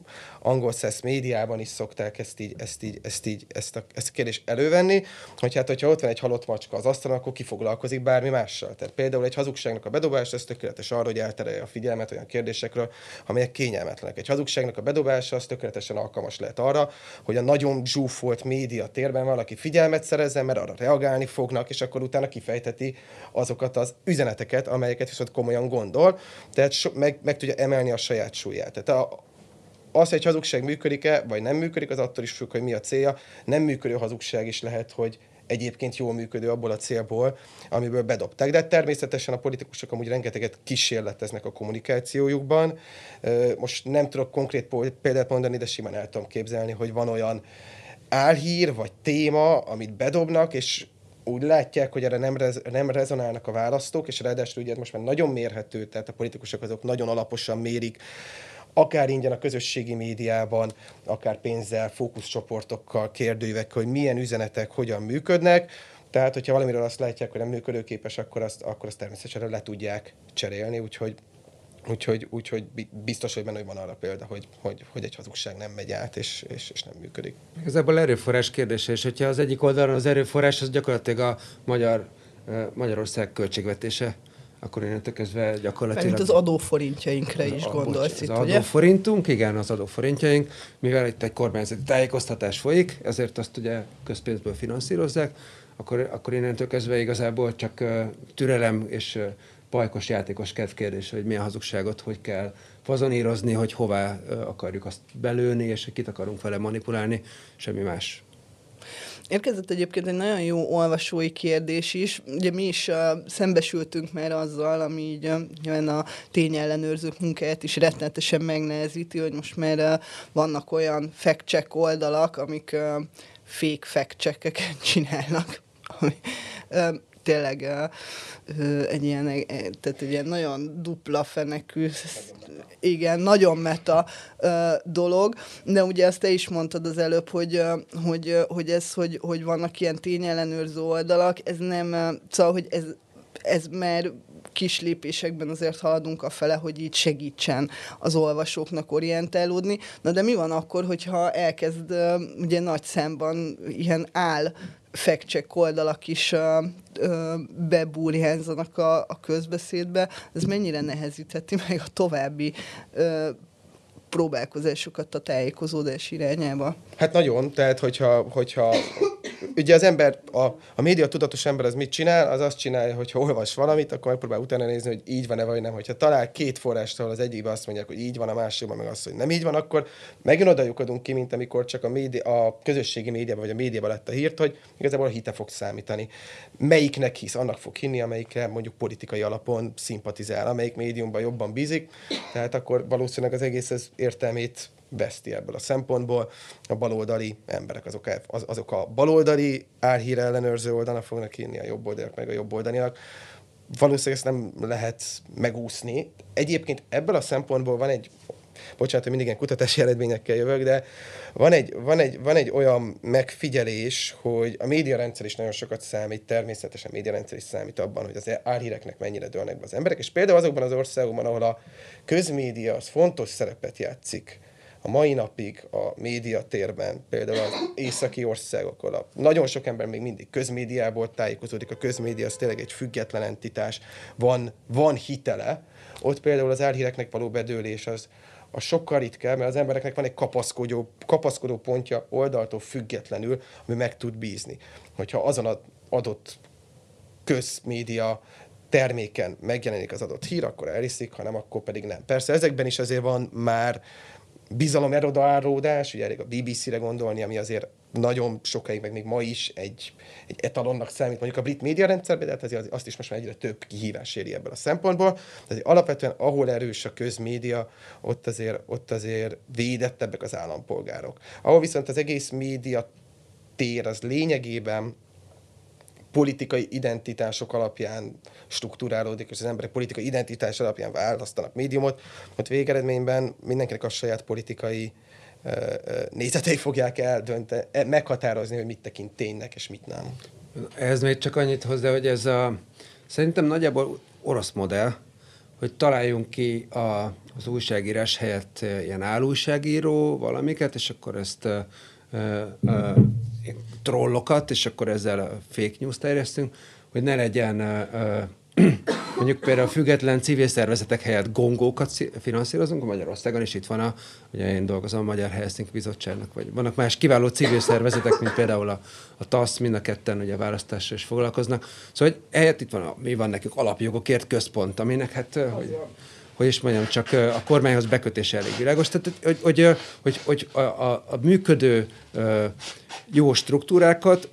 angol szesz médiában is szokták ezt így, ezt így, ezt így, ezt a, ezt a kérdést elővenni, hogy hát, hogyha ott van egy halott macska az asztalon, akkor ki foglalkozik bármi mással. Tehát például egy hazugságnak a bedobása, ez tökéletes arra, hogy elterelje a figyelmet olyan kérdésekről, amelyek kényelmetlenek. Egy hazugságnak a bedobása, az tökéletesen alkalmas lehet arra, hogy a nagyon zsúfolt média térben valaki figyelmet szerezzen, mert arra reagálni fognak, és akkor utána kifejteti azokat az üzeneteket, amelyeket viszont komolyan gondol, tehát so, meg, meg tudja emelni a saját súlyát. Tehát a, az, hogy hazugság működik-e, vagy nem működik, az attól is függ, hogy mi a célja. Nem működő hazugság is lehet, hogy egyébként jól működő abból a célból, amiből bedobták. De természetesen a politikusok amúgy rengeteget kísérleteznek a kommunikációjukban. Most nem tudok konkrét példát mondani, de simán el tudom képzelni, hogy van olyan álhír vagy téma, amit bedobnak, és úgy látják, hogy erre nem, rez, nem rezonálnak a választók, és ráadásul ugye most már nagyon mérhető, tehát a politikusok azok nagyon alaposan mérik akár ingyen a közösségi médiában, akár pénzzel, fókuszcsoportokkal, kérdőívekkel, hogy milyen üzenetek hogyan működnek. Tehát, hogyha valamiről azt látják, hogy nem működőképes, akkor azt, akkor azt természetesen le tudják cserélni, úgyhogy Úgyhogy, úgyhogy biztos, hogy benne hogy van arra példa, hogy, hogy, hogy egy hazugság nem megy át, és, és, és nem működik. Igazából erőforrás kérdése, és hogyha az egyik oldalon az erőforrás, az gyakorlatilag a magyar, Magyarország költségvetése, akkor innentől kezdve gyakorlatilag... Mint az adóforintjainkra is a, gondolsz bocs, itt, Az ugye? adóforintunk, igen, az adóforintjaink, mivel itt egy kormányzati tájékoztatás folyik, ezért azt ugye közpénzből finanszírozzák, akkor, akkor innentől kezdve igazából csak uh, türelem és uh, pajkos játékos kedv kérdés, hogy milyen hazugságot hogy kell fazonírozni, hogy hová uh, akarjuk azt belőni, és kit akarunk vele manipulálni, semmi más. Érkezett egyébként egy nagyon jó olvasói kérdés is. Ugye mi is uh, szembesültünk már azzal, ami így uh, a tényellenőrzők munkáját is rettenetesen megnehezíti, hogy most már uh, vannak olyan fact-check oldalak, amik uh, fake fact-checkeket csinálnak. Ami, uh, tényleg egy ilyen, tehát egy ilyen nagyon dupla fenekű, igen, nagyon meta dolog, de ugye ezt te is mondtad az előbb, hogy, hogy, hogy ez, hogy, hogy vannak ilyen tényellenőrző oldalak, ez nem, szóval, hogy ez, ez már kis lépésekben azért haladunk a fele, hogy így segítsen az olvasóknak orientálódni. Na de mi van akkor, hogyha elkezd ugye nagy számban ilyen áll fact oldalak is uh, bebúrjánzanak a, a közbeszédbe, ez mennyire nehezítheti meg a további uh, próbálkozásokat a tájékozódás irányába. Hát nagyon, tehát hogyha, hogyha ugye az ember, a, a média tudatos ember az mit csinál? Az azt csinálja, hogy ha olvas valamit, akkor megpróbál utána nézni, hogy így van-e vagy nem. Hogyha talál két forrást, ahol az egyikben azt mondják, hogy így van, a másikban meg azt, hogy nem így van, akkor megint oda lyukadunk ki, mint amikor csak a, média, a közösségi médiában vagy a médiában lett a hírt, hogy igazából a hite fog számítani. Melyiknek hisz, annak fog hinni, amelyikre mondjuk politikai alapon szimpatizál, amelyik médiumban jobban bízik, tehát akkor valószínűleg az egész ez értelmét veszti ebből a szempontból. A baloldali emberek azok, az, azok a baloldali álhír ellenőrző oldalnak fognak írni, a jobb oldalak meg a jobb oldaliak. Valószínűleg ezt nem lehet megúszni. Egyébként ebből a szempontból van egy bocsánat, hogy mindig ilyen kutatási eredményekkel jövök, de van egy, van, egy, van egy olyan megfigyelés, hogy a médiarendszer is nagyon sokat számít, természetesen a médiarendszer is számít abban, hogy az álhíreknek mennyire dőlnek be az emberek, és például azokban az országokban, ahol a közmédia az fontos szerepet játszik, a mai napig a médiatérben, például az északi országokon, nagyon sok ember még mindig közmédiából tájékozódik, a közmédia az tényleg egy független entitás, van, van hitele, ott például az elhíreknek való bedőlés az, a sokkal ritkább, mert az embereknek van egy kapaszkodó, kapaszkodó pontja oldaltól függetlenül, ami meg tud bízni. Hogyha azon az adott közmédia terméken megjelenik az adott hír, akkor elhiszik, ha nem, akkor pedig nem. Persze ezekben is azért van már bizalom erodaáródás, ugye elég a BBC-re gondolni, ami azért nagyon sokáig, meg még ma is egy, egy etalonnak számít mondjuk a brit médiarendszerben, de hát azért azt is most már egyre több kihívás éri ebből a szempontból. Tehát alapvetően, ahol erős a közmédia, ott azért, ott azért védettebbek az állampolgárok. Ahol viszont az egész média tér az lényegében politikai identitások alapján struktúrálódik, és az emberek politikai identitás alapján választanak médiumot, ott végeredményben mindenkinek a saját politikai nézetei fogják eldönteni, e, meghatározni, hogy mit tekint ténynek, és mit nem. Ez még csak annyit hozzá, hogy ez a, szerintem nagyjából orosz modell, hogy találjunk ki a, az újságírás helyett ilyen álújságíró valamiket, és akkor ezt uh, uh, trollokat, és akkor ezzel fake news terjesztünk, hogy ne legyen mondjuk például a független civil szervezetek helyett gongókat finanszírozunk Magyarországon, és itt van a, ugye én dolgozom a Magyar Helsinki Bizottságnak, vagy vannak más kiváló civil szervezetek, mint például a, a TASZ, mind a ketten ugye választással is foglalkoznak. Szóval hogy ehhez itt van, a, mi van nekünk alapjogokért központ, aminek hát, hogy, hogy is mondjam, csak a kormányhoz bekötése elég világos. Tehát, hogy, hogy, hogy, hogy a, a, a működő jó struktúrákat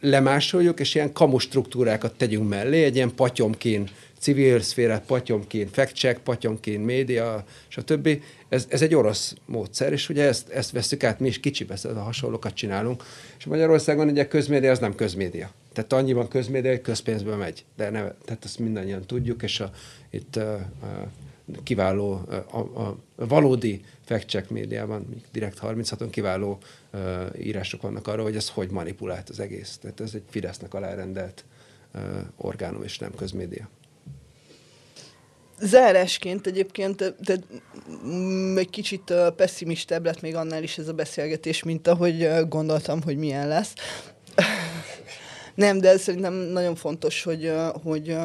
lemásoljuk, és ilyen kamu struktúrákat tegyünk mellé, egy ilyen patyomkén civil szféra, patyomkén fact-check, patyomkén média, stb. Ez, ez egy orosz módszer, és ugye ezt, ezt veszük át, mi is kicsibe a hasonlókat csinálunk. És Magyarországon ugye közmédia az nem közmédia. Tehát annyiban közmédia, hogy közpénzből megy. De ne, tehát ezt mindannyian tudjuk, és a, itt a, a, kiváló, a, a, valódi fact-check médiában, direkt 36-on kiváló uh, írások vannak arról, hogy ez hogy manipulált az egész. Tehát ez egy Fidesznek alárendelt uh, orgánum, és nem közmédia. Zárásként egyébként de egy kicsit pessimistább lett még annál is ez a beszélgetés, mint ahogy gondoltam, hogy milyen lesz. Nem, de szerintem nagyon fontos, hogy, hogy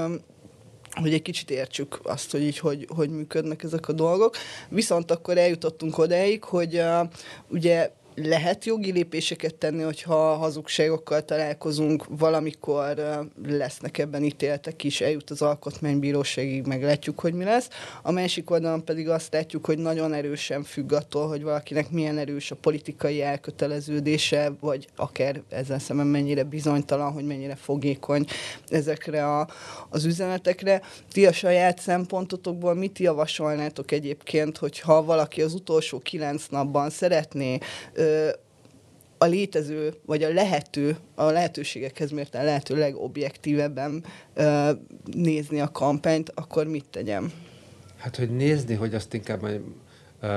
hogy egy kicsit értsük azt, hogy így hogy, hogy működnek ezek a dolgok. Viszont akkor eljutottunk odáig, hogy uh, ugye lehet jogi lépéseket tenni, hogyha hazugságokkal találkozunk, valamikor lesznek ebben ítéltek is, eljut az alkotmánybíróságig, meglátjuk, hogy mi lesz. A másik oldalon pedig azt látjuk, hogy nagyon erősen függ attól, hogy valakinek milyen erős a politikai elköteleződése, vagy akár ezzel szemben mennyire bizonytalan, hogy mennyire fogékony ezekre a, az üzenetekre. Ti a saját szempontotokból mit javasolnátok egyébként, hogyha valaki az utolsó kilenc napban szeretné a létező, vagy a lehető, a lehetőségekhez mért a lehető legobjektívebben nézni a kampányt, akkor mit tegyem? Hát, hogy nézni, hogy azt inkább majd, uh,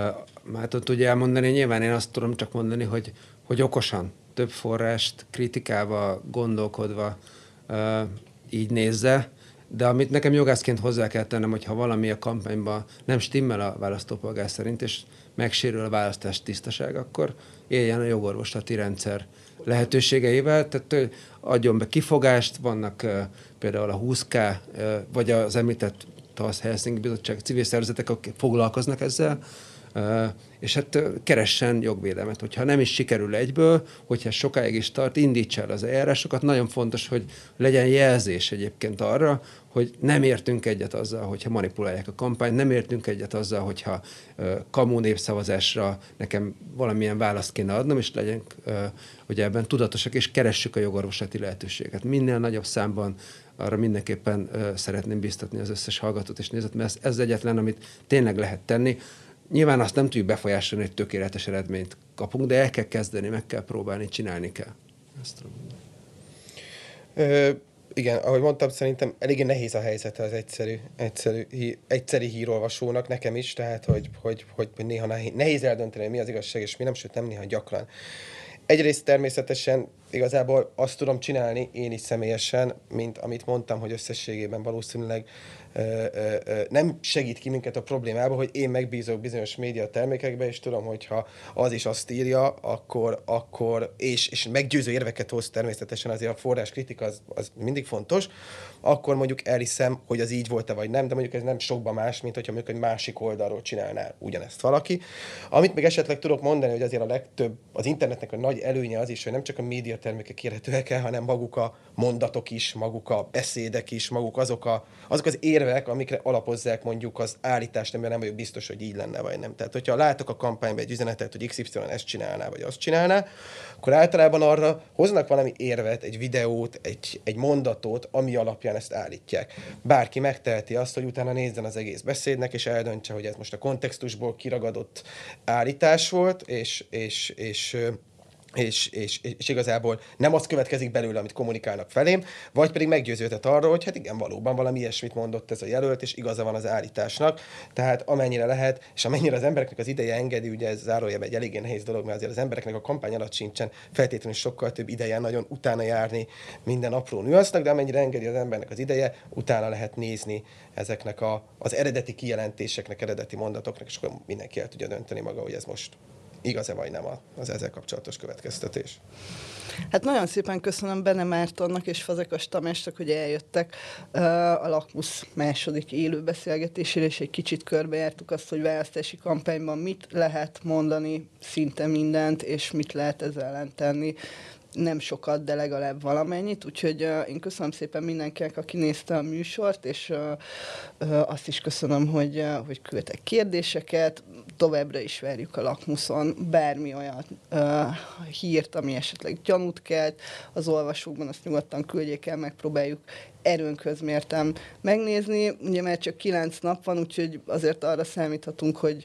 hát ott tudja elmondani, nyilván én azt tudom csak mondani, hogy, hogy okosan, több forrást kritikával, gondolkodva uh, így nézze, de amit nekem jogászként hozzá kell tennem, hogy ha valami a kampányban nem stimmel a választópolgár szerint, és megsérül a választás tisztaság, akkor éljen a jogorvoslati rendszer lehetőségeivel, tehát adjon be kifogást, vannak például a 20K, vagy az említett TASZ Helsinki Bizottság civil szervezetek, akik foglalkoznak ezzel, és hát keressen jogvédelmet. Hogyha nem is sikerül egyből, hogyha sokáig is tart, indítsa el az eljárásokat. Nagyon fontos, hogy legyen jelzés egyébként arra, hogy nem értünk egyet azzal, hogyha manipulálják a kampányt, nem értünk egyet azzal, hogyha kamu népszavazásra nekem valamilyen választ kéne adnom, és legyen hogy ebben tudatosak, és keressük a jogorvoslati lehetőséget. Minél nagyobb számban arra mindenképpen szeretném biztatni az összes hallgatót és nézőt, mert ez, ez egyetlen, amit tényleg lehet tenni. Nyilván azt nem tudjuk befolyásolni, hogy tökéletes eredményt kapunk, de el kell kezdeni, meg kell próbálni, csinálni kell. Ezt tudom. Ö, igen, ahogy mondtam, szerintem eléggé nehéz a helyzete az egyszerű, egyszerű, hí, egyszerű hírolvasónak, nekem is, tehát hogy, hogy, hogy, hogy néha nehéz eldönteni, hogy mi az igazság, és mi nem, sőt nem néha gyakran. Egyrészt természetesen igazából azt tudom csinálni én is személyesen, mint amit mondtam, hogy összességében valószínűleg nem segít ki minket a problémába, hogy én megbízok bizonyos média termékekbe, és tudom, hogyha az is azt írja, akkor, akkor és, és meggyőző érveket hoz természetesen azért a forrás kritika az, az mindig fontos, akkor mondjuk elhiszem, hogy az így volt-e vagy nem, de mondjuk ez nem sokban más, mint hogyha mondjuk egy másik oldalról csinálná ugyanezt valaki. Amit még esetleg tudok mondani, hogy azért a legtöbb, az internetnek a nagy előnye az is, hogy nem csak a média termékek érhetőek el, hanem maguk a mondatok is, maguk a beszédek is, maguk azok, a, azok az érvek, amikre alapozzák mondjuk az állítást, amiben nem vagyok biztos, hogy így lenne, vagy nem. Tehát, hogyha látok a kampányban egy üzenetet, hogy XY ezt csinálná, vagy azt csinálná, akkor általában arra hoznak valami érvet, egy videót, egy, egy mondatot, ami alapján ezt állítják. Bárki megteheti azt, hogy utána nézzen az egész beszédnek, és eldöntse, hogy ez most a kontextusból kiragadott állítás volt, és, és, és és, és, és igazából nem az következik belőle, amit kommunikálnak felém, vagy pedig meggyőződhet arról, hogy hát igen, valóban valami ilyesmit mondott ez a jelölt, és igaza van az állításnak. Tehát amennyire lehet, és amennyire az embereknek az ideje engedi, ugye ez zárójelben egy eléggé nehéz dolog, mert azért az embereknek a kampány alatt sincsen feltétlenül sokkal több ideje nagyon utána járni minden apró nüansznak, de amennyire engedi az embernek az ideje, utána lehet nézni ezeknek a, az eredeti kijelentéseknek, eredeti mondatoknak, és akkor mindenki el tudja dönteni maga, hogy ez most igaz-e vagy nem az ezzel kapcsolatos következtetés. Hát nagyon szépen köszönöm Bene Mártonnak és Fazekas Tamásnak, hogy eljöttek a Lakmusz második élő beszélgetésére, és egy kicsit körbejártuk azt, hogy választási kampányban mit lehet mondani, szinte mindent, és mit lehet ezzel ellen tenni nem sokat, de legalább valamennyit, úgyhogy uh, én köszönöm szépen mindenkinek, aki nézte a műsort, és uh, uh, azt is köszönöm, hogy, uh, hogy küldtek kérdéseket, továbbra is verjük a lakmuszon bármi olyan uh, hírt, ami esetleg gyanút kelt az olvasókban, azt nyugodtan küldjék el, megpróbáljuk erőnközmértem megnézni. Ugye már csak kilenc nap van, úgyhogy azért arra számíthatunk, hogy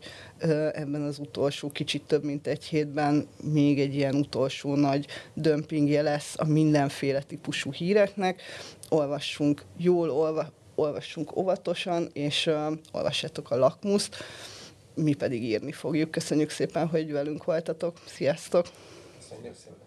ebben az utolsó kicsit több mint egy hétben még egy ilyen utolsó nagy dömpingje lesz a mindenféle típusú híreknek. Olvassunk jól, olva, olvassunk óvatosan, és uh, olvassátok a lakmuszt mi pedig írni fogjuk. Köszönjük szépen, hogy velünk voltatok. Sziasztok! Köszönjük szépen!